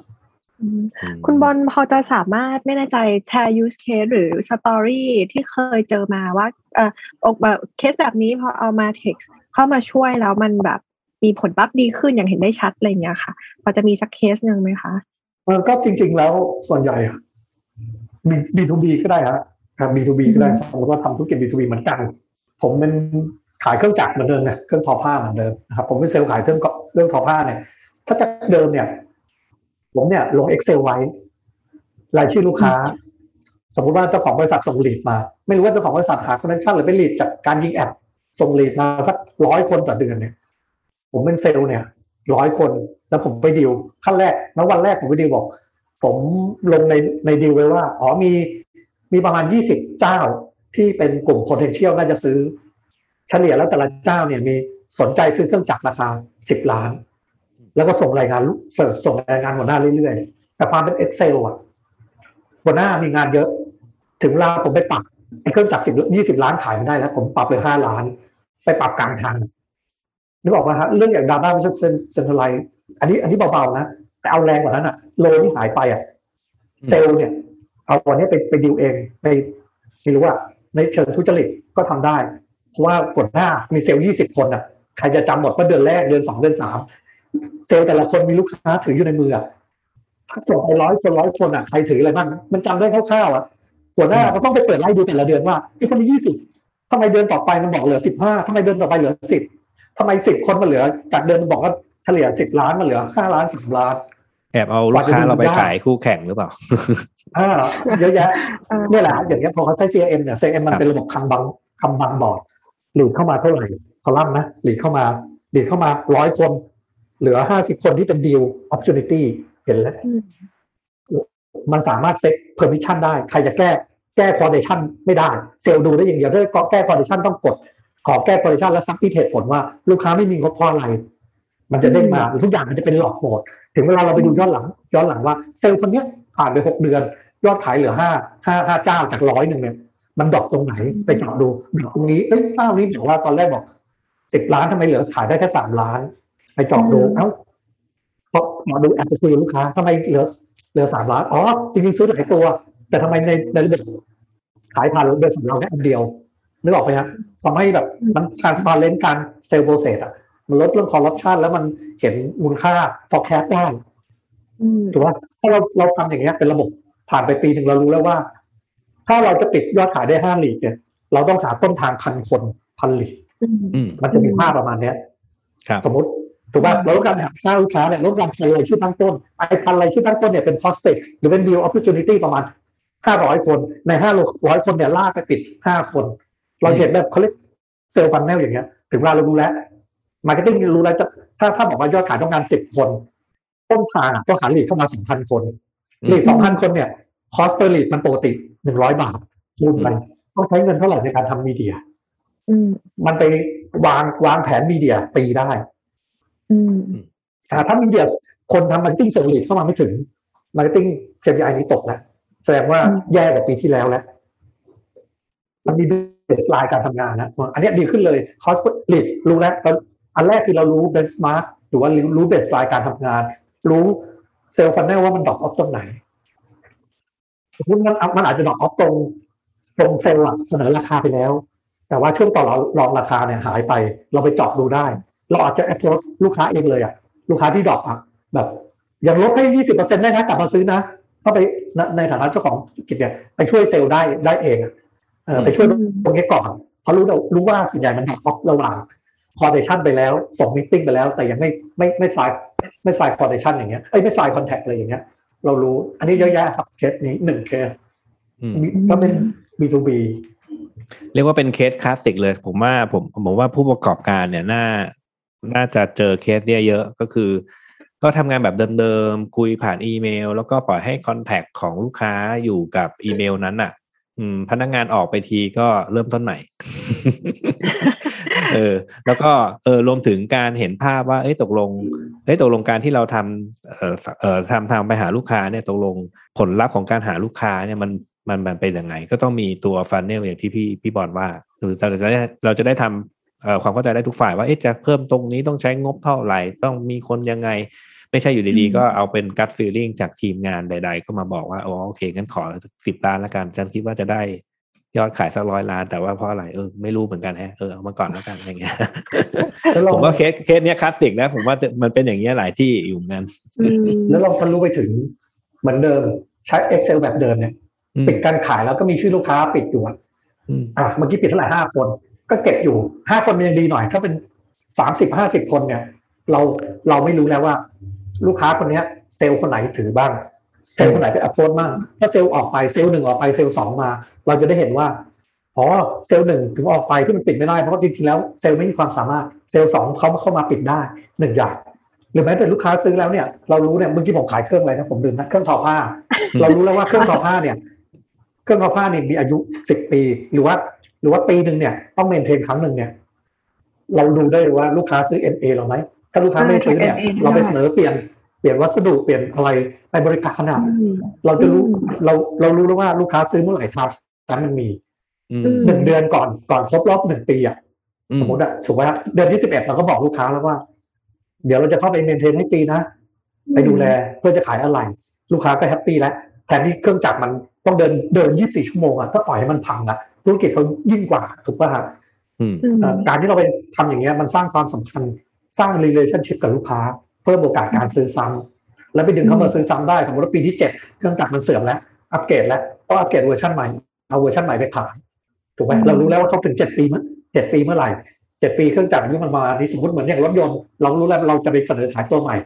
Speaker 2: อืม
Speaker 1: อืม
Speaker 2: คุณบอลพอจะสามารถไม่แน่ใจแชร์ use case หรือ story ที่เคยเจอมาว่าเอ่ออกแบบเคสแบบนี้พอเอามา text เข้ามาช่วยแล้วมันแบบมีผลลัพธ์ดีขึ้นอย่างเห็นได้ชัดอะไรอย่างเงี้ยค่ะพอจะมีสักเคสหนึ่งไหมคะ
Speaker 5: เออก็จริง ๆ แล้วส่วนใหญ่อะมี B2B ก็ได้ฮะครับ B2B ก็ได้
Speaker 2: อืม
Speaker 5: สมมติว่าทำธุรกิจ B2B เหมือนกัน ผมเป็นขายเครื่องจักรเหมือนเดิมนะเครื่องทอผ้าเหมือนเดิมนะครับผมเป็นเซลล์ขายเครื่องเครื่องทอผ้าเนี่ย ถ้าจากเดิมเนี่ย ผมเนี่ยลง Excel ไว้รายชื่อลูกค้า สมมุติว่าเจ้าของบริษัทส่งลีดมา ไม่รู้ว่าเจ้าของบริษัทหา connection หรือเป็น lead จากการยิง ad ส่ง lead มาสักร้อยคนต่อเดือนเนี่ย ผมเป็นเซลล์เนี่ย ร้อยคน แล้วผมไปดีลขั้นแรกแล้ววันแรกผมไปดีลบอก ผมลงในในดีลไว้ว่าอ๋อมีมีประมาณยี่สิบเจ้าที่เป็นกลุ่ม potential น่าจะซื้อ เฉลี่ยแล้วแต่ละเจ้าเนี่ยมีสนใจซื้อเครื่องจักรราคาสิบล้าน แล้วก็ส่งรายงานเสิร์ฟส่งรายงานหัวหน้าเรื่อยๆ แต่ความเป็น Excel อะหัวหน้ามีงานเยอะ ถึงเวลาผมไปปรับเครื่องจักรสิบยี่สิบล้านขายไม่ได้แล้ว ผมปรับเลยห้าล้าน ไปปรับกลางทาง นึกออกไหมฮะเรื่องอย่างดาต้าเซนเซนทรัลไลอันนี้อันนี้เบาๆนะแต่เอาแรงกว่านั้นอะโลที่หายไปอะเซลล์เนี่ย เอาวันนี้ไปไปดิวเองไปไม่รู้ว่า ในเชิงทุจริตก็ทำได้ เพราะว่ากดหน้ามีเซลล์ยี่สิบคนอะใครจะจำหมดว่าเดือนแรกเดือนสองเดือนสามเซลล์แต่ละคนมีลูกค้าถืออยู่ในมืออะส่งไปร้อยคนร้อยคนอะใครถืออะไรบ้างมันจำได้คร่าวๆอะหัวหน้าเขาต้องไปเปิดไล่ดูแต่ละเดือนว่าไอ้คนนี้ยี่สิบทำไมเดือนต่อไปมันบอกเหลือสิบห้าทำไมเดือนต่อไปเหลือสิบ ทำไมสิบคนมันเหลือจากเดือนมันบอกว่าเฉลี่ยสิบล้านมันเหลือห้าล้านสิบล้าน
Speaker 1: แอบเอาลูกค้าเราไปขายคู่แข่งหรือเปล่า
Speaker 5: อ่าเยอะแยะ
Speaker 2: เออ
Speaker 5: เนี่ยแหละอย่างเงี้ยพอเขาใช้ CRM เนี่ย CRM มันเป็นระบบคังบังคำบังบอร์ดหลีดเข้ามาเท่าไหร่คอลัมน์นะหลีดเข้ามาหลีดเข้ามาร้อยคน เหลือห้าสิบคนที่เป็นดีล opportunity เห็นแล้ว
Speaker 2: อืม
Speaker 5: มันสามารถเซ็ต permission ได้ ใครจะแก้ แก้ condition ไม่ได้ เซลล์ดูได้อย่างเดียวถ้าแก้ condition ต้องกด ขอแก้ condition และซักที่เหตุผลว่าลูกค้าไม่มีงบเพราะอะไร มันจะเด้งมาทุกอย่างมันจะเป็นหลอกโหมด ถึงเวลาเราไปดูย้อนหลัง ย้อนหลังว่าเซลล์คนเนี้ยผ่านไปหกเดือน ยอดขายเหลือห้าห้าห้าเจ้าจากร้อยหนึ่งเนี่ยมันดรอปตรงไหนไปเจาะดูดรอปตรงนี้เอ้ยเจ้านี้บอกว่าตอนแรกบอกสิบล้านทำไมเหลือขายได้แค่สามล้าน ไปเจาะดูเอ้าพอหมอดูแอบไปคุยกับลูกค้าทำไมเหลือเหลือสามล้านอ๋อจริงๆซื้อหลายตัว แต่ทำไมในในระบบขายผ่านเดือนสำเราแค่อันเดียว นึกออกไหมฮะทำให้แบบมัน transparent การเซลล์โปรเซสอะมันลดเรื่องคอร์รัปชันแล้วมันเห็นมูลค่า forecast ได้
Speaker 2: อืม
Speaker 5: ถูกไหมถ้าเราเราทำอย่างเงี้ยเป็นระบบผ่านไปปีหนึ่งเรารู้แล้วว่า ถ้าเราจะปิดยอดขายได้ห้าหลีกเนี่ย เราต้องหาต้นทางพันคนพันหลีก
Speaker 2: อืม
Speaker 1: อืม
Speaker 5: มันจะมีภาพประมาณเนี้ย
Speaker 1: ครับ
Speaker 5: สมมติถูกป่ะเราต้องการหาค่าลูกค้าเนี่ยลดการพันรายชื่อตั้งต้นไอ้พันรายชื่อตั้งต้นเนี่ยเป็น prospect หรือเป็น deal opportunity ประมาณห้าร้อยคนในห้าร้อยคนเนี่ยลากไปปิดห้าคน เราเห็นแบบเขาเรียกเซลล์ฟันแนลอย่างเงี้ย ถึงเวลาเรารู้แล้วmarketing รู้แล้วจะถ้าถ้าบอกว่ายอดขายต้องการสิบคนต้นทางอะต้องหา lead เข้ามาสองพันคน
Speaker 1: อืม
Speaker 5: lead สองพันคนเนี่ย cost per lead มันปกติหนึ่งร้อยบาทคูณไปต้องใช้เงินเท่าไหร่ในการทำ media
Speaker 2: อืม
Speaker 5: มันไปวางวางแผน media ปีได้
Speaker 2: อืม
Speaker 5: อ่าถ้ามีเดียคนทำมาร์เก็ตติ้งเซลล์ลีดเข้ามาไม่ถึงมาร์เก็ตติ้ง KPI นี้ตกแล้วแสดงว่าแย่กว่าปีที่แล้วแล้วมันมี baseline การทำงานนะอันนี้ดีขึ้นเลย cost lead รู้แล้วอันแรกคือเรารู้ benchmark หรือว่ารู้ baseline การทำงาน รู้ sales funnel ว่ามัน drop off ตรงไหนสมมติมันมันอาจจะ drop off ตรงตรงเซลล์เสนอราคาไปแล้ว แต่ว่าช่วงต่อรองราคาเนี่ยหายไป เราไปเจาะดูได้ เราอาจจะแอ r o ลูกค้าเองเลยอะลูกค้าที่ drop อะแบบยังลดให้ยี่สิบเปอร์เซ็นต์ได้นะกลับมาซื้อนะเข้าไปในฐานะเจ้าของธุรกิจเนี่ยไปช่วยเซลล์ได้ได้เองอะ ไปช่วยตรงนี้ก่อน เพราะรู้แล้วรู้ว่าส่วนใหญ่มัน drop ระหว่าง quotation ไปแล้ว ส่ง meeting ไปแล้ว แต่ยังไม่ไม่ไม่สายไม่สายคอร์เดชันอย่างเงี้ยเอ้ยไม่ sign contract อะไรอย่างเงี้ย เรารู้ อันนี้เยอะแยะครับเคสนี้หนึ่งเคส
Speaker 1: อืม
Speaker 5: มีก็เป็น B2B
Speaker 1: เรียกว่าเป็นเคสคลาสสิกเลย ผมว่าผมผมว่าผู้ประกอบการเนี่ยน่าน่าจะเจอเคสเนี่ยเยอะก็คือ ก็ทำงานแบบเดิมๆ คุยผ่านอีเมล แล้วก็ปล่อยให้คอนแทคของลูกค้าอยู่กับอีเมลนั้นอะ อืมพนักงานออกไปทีก็เริ่มต้นใหม่ เออ แล้วก็เออรวมถึงการเห็นภาพว่า เอ้ยตกลง เอ้ยตกลงการที่เราทำเอ่อเอ่อทำทางไปหาลูกค้าเนี่ยตกลงผลลัพธ์ของการหาลูกค้าเนี่ยมันมันมันเป็นยังไง ก็ต้องมีตัวฟันเนลอย่างที่พี่พี่บอลว่าหรือเราจะได้เราจะได้ทำเอ่อความเข้าใจได้ทุกฝ่ายว่าเอ๊ะจะเพิ่มตรงนี้ต้องใช้งบเท่าไหร่ต้องมีคนยังไง ไม่ใช่อยู่ดีๆก็เอาเป็น gut feeling จากทีมงานใด ๆ ก็มาบอกว่าอ๋อโอเคงั้นขอสิบล้านละกันฉันคิดว่าจะได้ยอดขายสักร้อยล้านแต่ว่าเพราะอะไรเออไม่รู้เหมือนกันแฮะเออเอามาก่อนแล้วกันอะไรเงี้ย
Speaker 5: แล้วเรา
Speaker 1: ผมว่าเคสเคสเนี้ยคลาสสิกนะผมว่าจะมันเป็นอย่างเงี้ยหลายที่อยู่เหมือนกัน
Speaker 2: อืม
Speaker 5: แล้วเราทะลุไปถึงเหมือนเดิมใช้ Excel แบบเดิมเนี่ย
Speaker 1: อืม
Speaker 5: ปิดการขายแล้วก็มีชื่อลูกค้าปิดอยู่อะ
Speaker 1: อืม
Speaker 5: อะเมื่อกี้ปิดเท่าไหร่ห้าคน ก็เก็บอยู่ห้าคนมันยังดีหน่อย ถ้าเป็นสามสิบห้าสิบคนเนี่ย เราเราไม่รู้แล้วว่า ลูกค้าคนเนี้ย เซลล์คนไหนถือบ้าง เซลล์คนไหนไป approach บ้างถ้าเซลล์ออกไปเซลล์หนึ่งออกไปเซลล์สองมา เราจะได้เห็นว่าอ๋อเซลล์หนึ่งถึงออกไปที่มันปิดไม่ได้เพราะจริงๆแล้วเซลล์ไม่มีความสามารถเซลล์สองเขาเข้ามาปิดได้หนึ่งอย่างหรือแม้แต่ลูกค้าซื้อแล้วเนี่ยเรารู้เนี่ยเมื่อกี้ผมขายเครื่องอะไรนะผมลืมนะเครื่องทอผ้า เรารู้แล้วว่าเครื่องทอผ้าเนี่ย เครื่องทอผ้าเนี่ยมีอายุสิบปี หรือว่า หรือว่าปีหนึ่งเนี่ยต้องเมนเทนครั้งหนึ่งเนี่ย เราดูได้เลยว่าลูกค้าซื้อ NA เราไหม ถ้าลูกค้าไม่ซื้อเนี่ย เราไปเสนอเปลี่ยนเปลี่ยนวัสดุเปลี่ยนอะไรไปบริการอะ
Speaker 2: อืม
Speaker 5: เราจะรู้
Speaker 2: อืม
Speaker 5: เราเรารู้แล้วว่าลูกค้าซื้อเมื่อไหร่ทำนั้นมันมี
Speaker 1: อืม
Speaker 2: อืม
Speaker 5: หนึ่งเดือนก่อนก่อนครบรอบหนึ่งปีอะ
Speaker 1: อื
Speaker 5: สมมติอะถูกไหมฮะเดือนที่สิบเอ็ดเราก็บอกลูกค้าแล้วว่า เดี๋ยวเราจะเข้าไป maintain ให้ฟรีนะไปดูแลเพื่อจะขายอะไร ลูกค้าก็ happy แล้วแทนที่เครื่องจักรมันต้องเดินเดินยี่สิบสี่ชั่วโมงอะถ้าปล่อยให้มันพังอะธุรกิจเขายิ่งกว่าถูกป่ะฮะ
Speaker 1: อืม
Speaker 2: อืม
Speaker 5: เอ่อการที่เราไปทำอย่างเงี้ยมันสร้างความสำคัญ สร้าง relationship กับลูกค้า เพิ่มโอกาสการซื้อซ้ำแล้วไปดึงเขามาซื้อซ้ำได้สมมติว่าปีที่เจ็ดเครื่องจักรมันเสื่อมแล้วอัปเกรดแล้วต้อง upgrade version ใหม่เอาเวอร์ชันใหม่ไปขายถูกไหม
Speaker 2: อืม
Speaker 5: เรารู้แล้วว่าเขาถึงเจ็ดปีมั้ยเจ็ดปีเมื่อไหร่เจ็ดปีเครื่องจักรอายุมันประมาณนี้สมมติเหมือนอย่างรถยนต์เรารู้แล้วเราจะไปเสนอขายตัวใหม่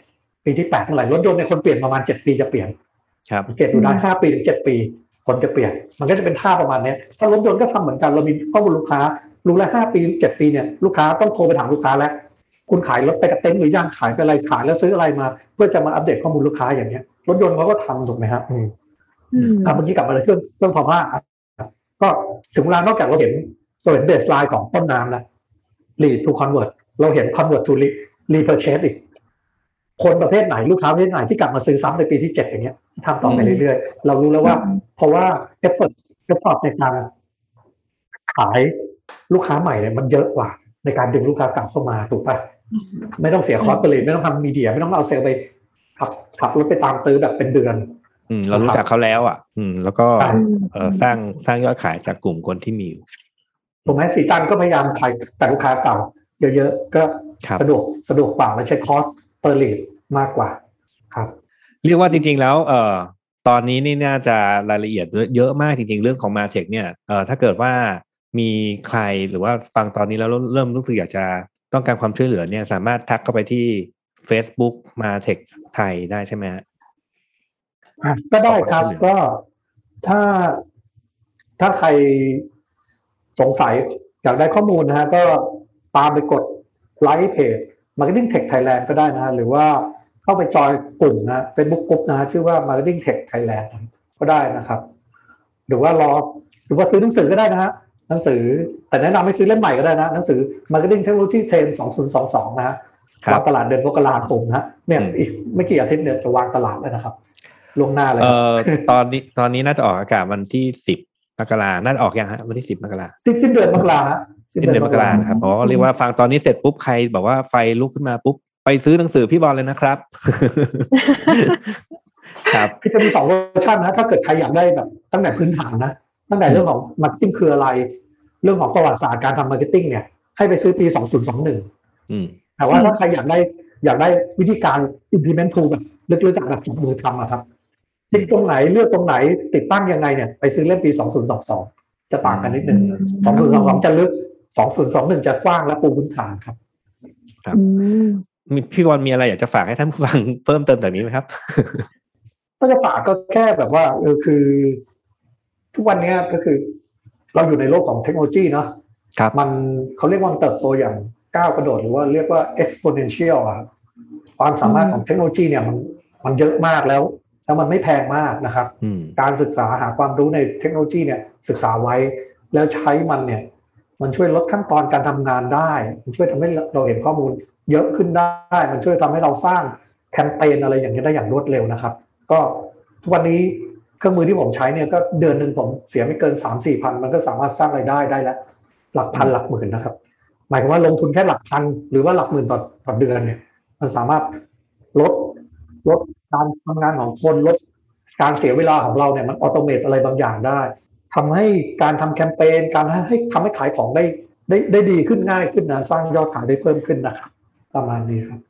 Speaker 5: ปีที่แปดเมื่อไหร่รถยนต์ในยคนเปลี่ยนประมาณเจ็ดปีจะเปลี่ยน
Speaker 1: ครับ
Speaker 5: สังเกตดูได้ห้าปีถึงเจ็ดปีคนจะเปลี่ยน มันก็จะเป็นท่าประมาณเนี้ยถ้ารถยนต์ก็ทำเหมือนกันเรามีข้อมูลลูกค้า รู้แล้วห้าปีเจ็ดปีเนี่ยลูกค้าต้องโทรไปถามลูกค้าแล้ว คุณขายรถไปกับเต็นท์หรือยังขายไปอะไรขายแล้วซื้ออะไรมา เพื่อจะมาอัปเดตข้อมูลลูกค้าอย่างเนี้ยรถยนต์เขาก็ทำถูกไหมครับอืม
Speaker 2: อืม
Speaker 5: อะเมื่อกี้กลับมาในเครื่องเครื่องทอผ้าอะก็ถึงเวลานอกจากเราเห็นเราเห็น baseline ของต้นน้ำแล้ว lead to convert เราเห็น convert to re- repurchase อีก คนประเภทไหนลูกค้าประเภทไหนที่กลับมาซื้อซ้ำในปีที่เจ็ดอย่างเงี้ยทำต่อไปเรื่อยๆ เรารู้แล้วว่า เพราะว่า effort effort ในการขายลูกค้าใหม่เนี่ยมันเยอะกว่า ในการดึงลูกค้าเก่าเข้ามาถูกปะ ไม่ต้องเสีย cost per เลยไม่ต้องทำ media ไม่ต้องเอาเซลล์ไปขับขับรถไปตามตื้อแบบเป็นเดือน
Speaker 1: อืม เรารู้จักเขาแล้วอะ อืม แล้วก็
Speaker 5: ใช่
Speaker 1: เออสร้างสร้างยอดขายจากกลุ่มคนที่มีอยู่
Speaker 5: ถูกไหมสีจันทร์ก็พยายามขายแต่ลูกค้าเก่าเยอะๆก็
Speaker 1: ครับ
Speaker 5: สะดวกสะดวกกว่าและใช้คอสเปอร์ลีดมากกว่า ครับ
Speaker 1: เรียกว่าจริง ๆ แล้ว เอ่อ ตอนนี้นี่น่าจะรายละเอียดเยอะมากจริง ๆ เรื่องของมาเทคเนี่ยเอ่อถ้าเกิดว่ามีใครหรือว่าฟังตอนนี้แล้วเริ่มรู้สึกอยากจะ ต้องการความช่วยเหลือเนี่ย สามารถทักเข้าไปที่ Facebook มาเทคไทยได้ใช่ไหมฮะ
Speaker 5: อะก็ได้ครับ
Speaker 1: ขอบคุณ
Speaker 5: ก็ถ้าถ้าใครสงสัยอยากได้ข้อมูลนะฮะก็ตามไปกดไลค์เพจ Marketing Tech Thailand ก็ได้นะฮะหรือว่าเข้าไปจอยกลุ่มนะเฟซบุ๊กกลุ่มนะฮะชื่อว่า Marketing Tech Thailand ก็ได้นะครับ หรือว่ารอหรือว่าซื้อหนังสือก็ได้นะฮะ หนังสือ แต่แนะนำให้ซื้อเล่มใหม่ก็ได้นะ หนังสือ Marketing Technology Trend 2022 นะฮะ
Speaker 1: ครับ
Speaker 5: วางตลาดเดือนมกราคมนะฮะเนี่ย
Speaker 1: อืม
Speaker 5: อีกไม่กี่อาทิตย์เนี่ยจะวางตลาดแล้วนะครับลวงหน้าเลย
Speaker 1: เอ่
Speaker 5: ครับ
Speaker 1: อตอนนี้ตอนนี้น่าจะออกอากาศวันที่สิบมกราน่าจะออกยังฮะวันที่สิบมกรา
Speaker 5: สิ้นสิ้นเดือนมกราฮะ
Speaker 1: สิ้นเดือนมกรานะครับอ๋อเรียกว่าฟังตอนนี้เสร็จปุ๊บใครบอกว่าไฟลุกขึ้นมาปุ๊บไปซื้อหนังสือพี่บอลเลยนะครับ ครับ
Speaker 5: คือจะมีสองเวอร์ชันนะถ้าเกิดใครอยากได้แบบตั้งแต่พื้นฐานนะ ตั้งแต่เรื่องของ marketing คืออะไร เรื่องของประวัติศาสตร์การทำ marketing เนี่ยให้ไปซื้อปี 2021
Speaker 1: อืม
Speaker 5: แต่ว่าถ้าใครอยากได้อยากได้วิธีการ implement tool แบบลึกๆจากแบบจับมือทำอะครับคลิกตรงไหนเลือกตรงไหนติดตั้งยังไงเนี่ยไปซื้อเล่มปี 2022 จะต่างกันนิดนึง2022 จะลึก 2021 จะกว้างและปูพื้นฐานครับ
Speaker 2: อืม
Speaker 1: มีพี่บอลมีอะไรอยากจะฝากให้ท่านผู้ฟังเพิ่มเติมจากนี้ไหมครับ
Speaker 5: ก็จะฝากก็แค่แบบว่าเออคือ ทุกวันเนี้ยก็คือ เราอยู่ในโลกของเทคโนโลยีเนาะ
Speaker 1: ครับ
Speaker 5: มันเขาเรียกว่ามันเติบโตอย่างก้าวกระโดดหรือว่าเรียกว่า exponential อะครับความสามารถของเทคโนโลยีเนี่ยมันมันเยอะมากแล้วแล้วมันไม่แพงมากนะครับ
Speaker 1: อืม
Speaker 5: การศึกษาหาความรู้ในเทคโนโลยีเนี่ยศึกษาไว้ แล้วใช้มันเนี่ย มันช่วยลดขั้นตอนการทำงานได้ มันช่วยทำให้เราเห็นข้อมูล เยอะขึ้นได้ มันช่วยทำให้เราสร้างแคมเปญอะไรอย่างนี้ยได้อย่างรวดเร็วนะครับ ก็ทุกวันนี้ เครื่องมือที่ผมใช้เนี่ยก็เดือนหนึ่งผมเสียไม่เกินสามสี่พันมันก็สามารถสร้างรายได้ได้แล้วหลักพันหลักหมื่นนะครับ หมายความว่าลงทุนแค่หลักพันหรือว่าหลักหมื่นต่อต่อเดือนเนี่ย มันสามารถลดลดการทำงานของคนลดการเสียเวลาของเราเนี่ยมันออโตเมตอะไรบางอย่างได้ทำให้การทำแคมเปญการให้ทำให้ขายของได้ได้ได้ดีขึ้นง่ายขึ้นนะสร้างยอดขายได้เพิ่มขึ้นนะครับประมาณนี้ครับ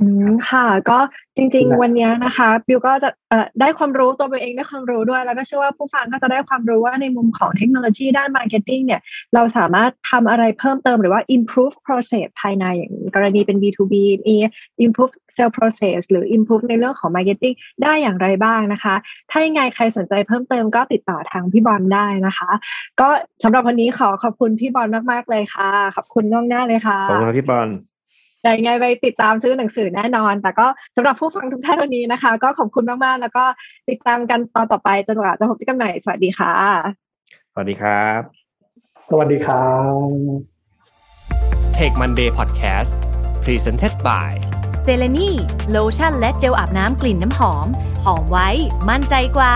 Speaker 2: อืมค่ะ ก็จริง
Speaker 5: นะ
Speaker 2: ๆวันนี้นะคะ บิวก็จะเอ่อได้ความรู้ตัวบิวเองได้ความรู้ด้วย แล้วก็เชื่อว่าผู้ฟังก็จะได้ความรู้ว่าในมุมของเทคโนโลยีด้าน Marketing เนี่ย เราสามารถทำอะไรเพิ่มเติมหรือว่า improve process ภายในอย่างกรณีเป็น B2B มี improve sale process หรือ improve ในเรื่องของ marketing ได้อย่างไรบ้างนะคะ ถ้ายังไงใครสนใจเพิ่มเติมก็ติดต่อทางพี่บอลได้นะคะ ก็สำหรับวันนี้ขอขอบคุณพี่บอลมากๆเลยค่ะ ขอบคุณล่วงหน้าเลยค่ะ
Speaker 1: ขอบคุณครับพี่บอล
Speaker 2: แต่ยังไงไปติดตามซื้อหนังสือแน่นอน แต่ก็สำหรับผู้ฟังทุกท่านวันนี้นะคะ ก็ขอบคุณมากๆ แล้วก็ติดตามกันตอนต่อไปจนกว่าจะพบกันใหม่สวัสดีค่ะ
Speaker 1: สวัสดีครับ
Speaker 5: สวัสดีครับ
Speaker 3: Take Monday Podcast Presented by
Speaker 4: เซเลนีโลชั่นและเจลอาบน้ำกลิ่นน้ำหอม หอมไว้ มั่นใจกว่า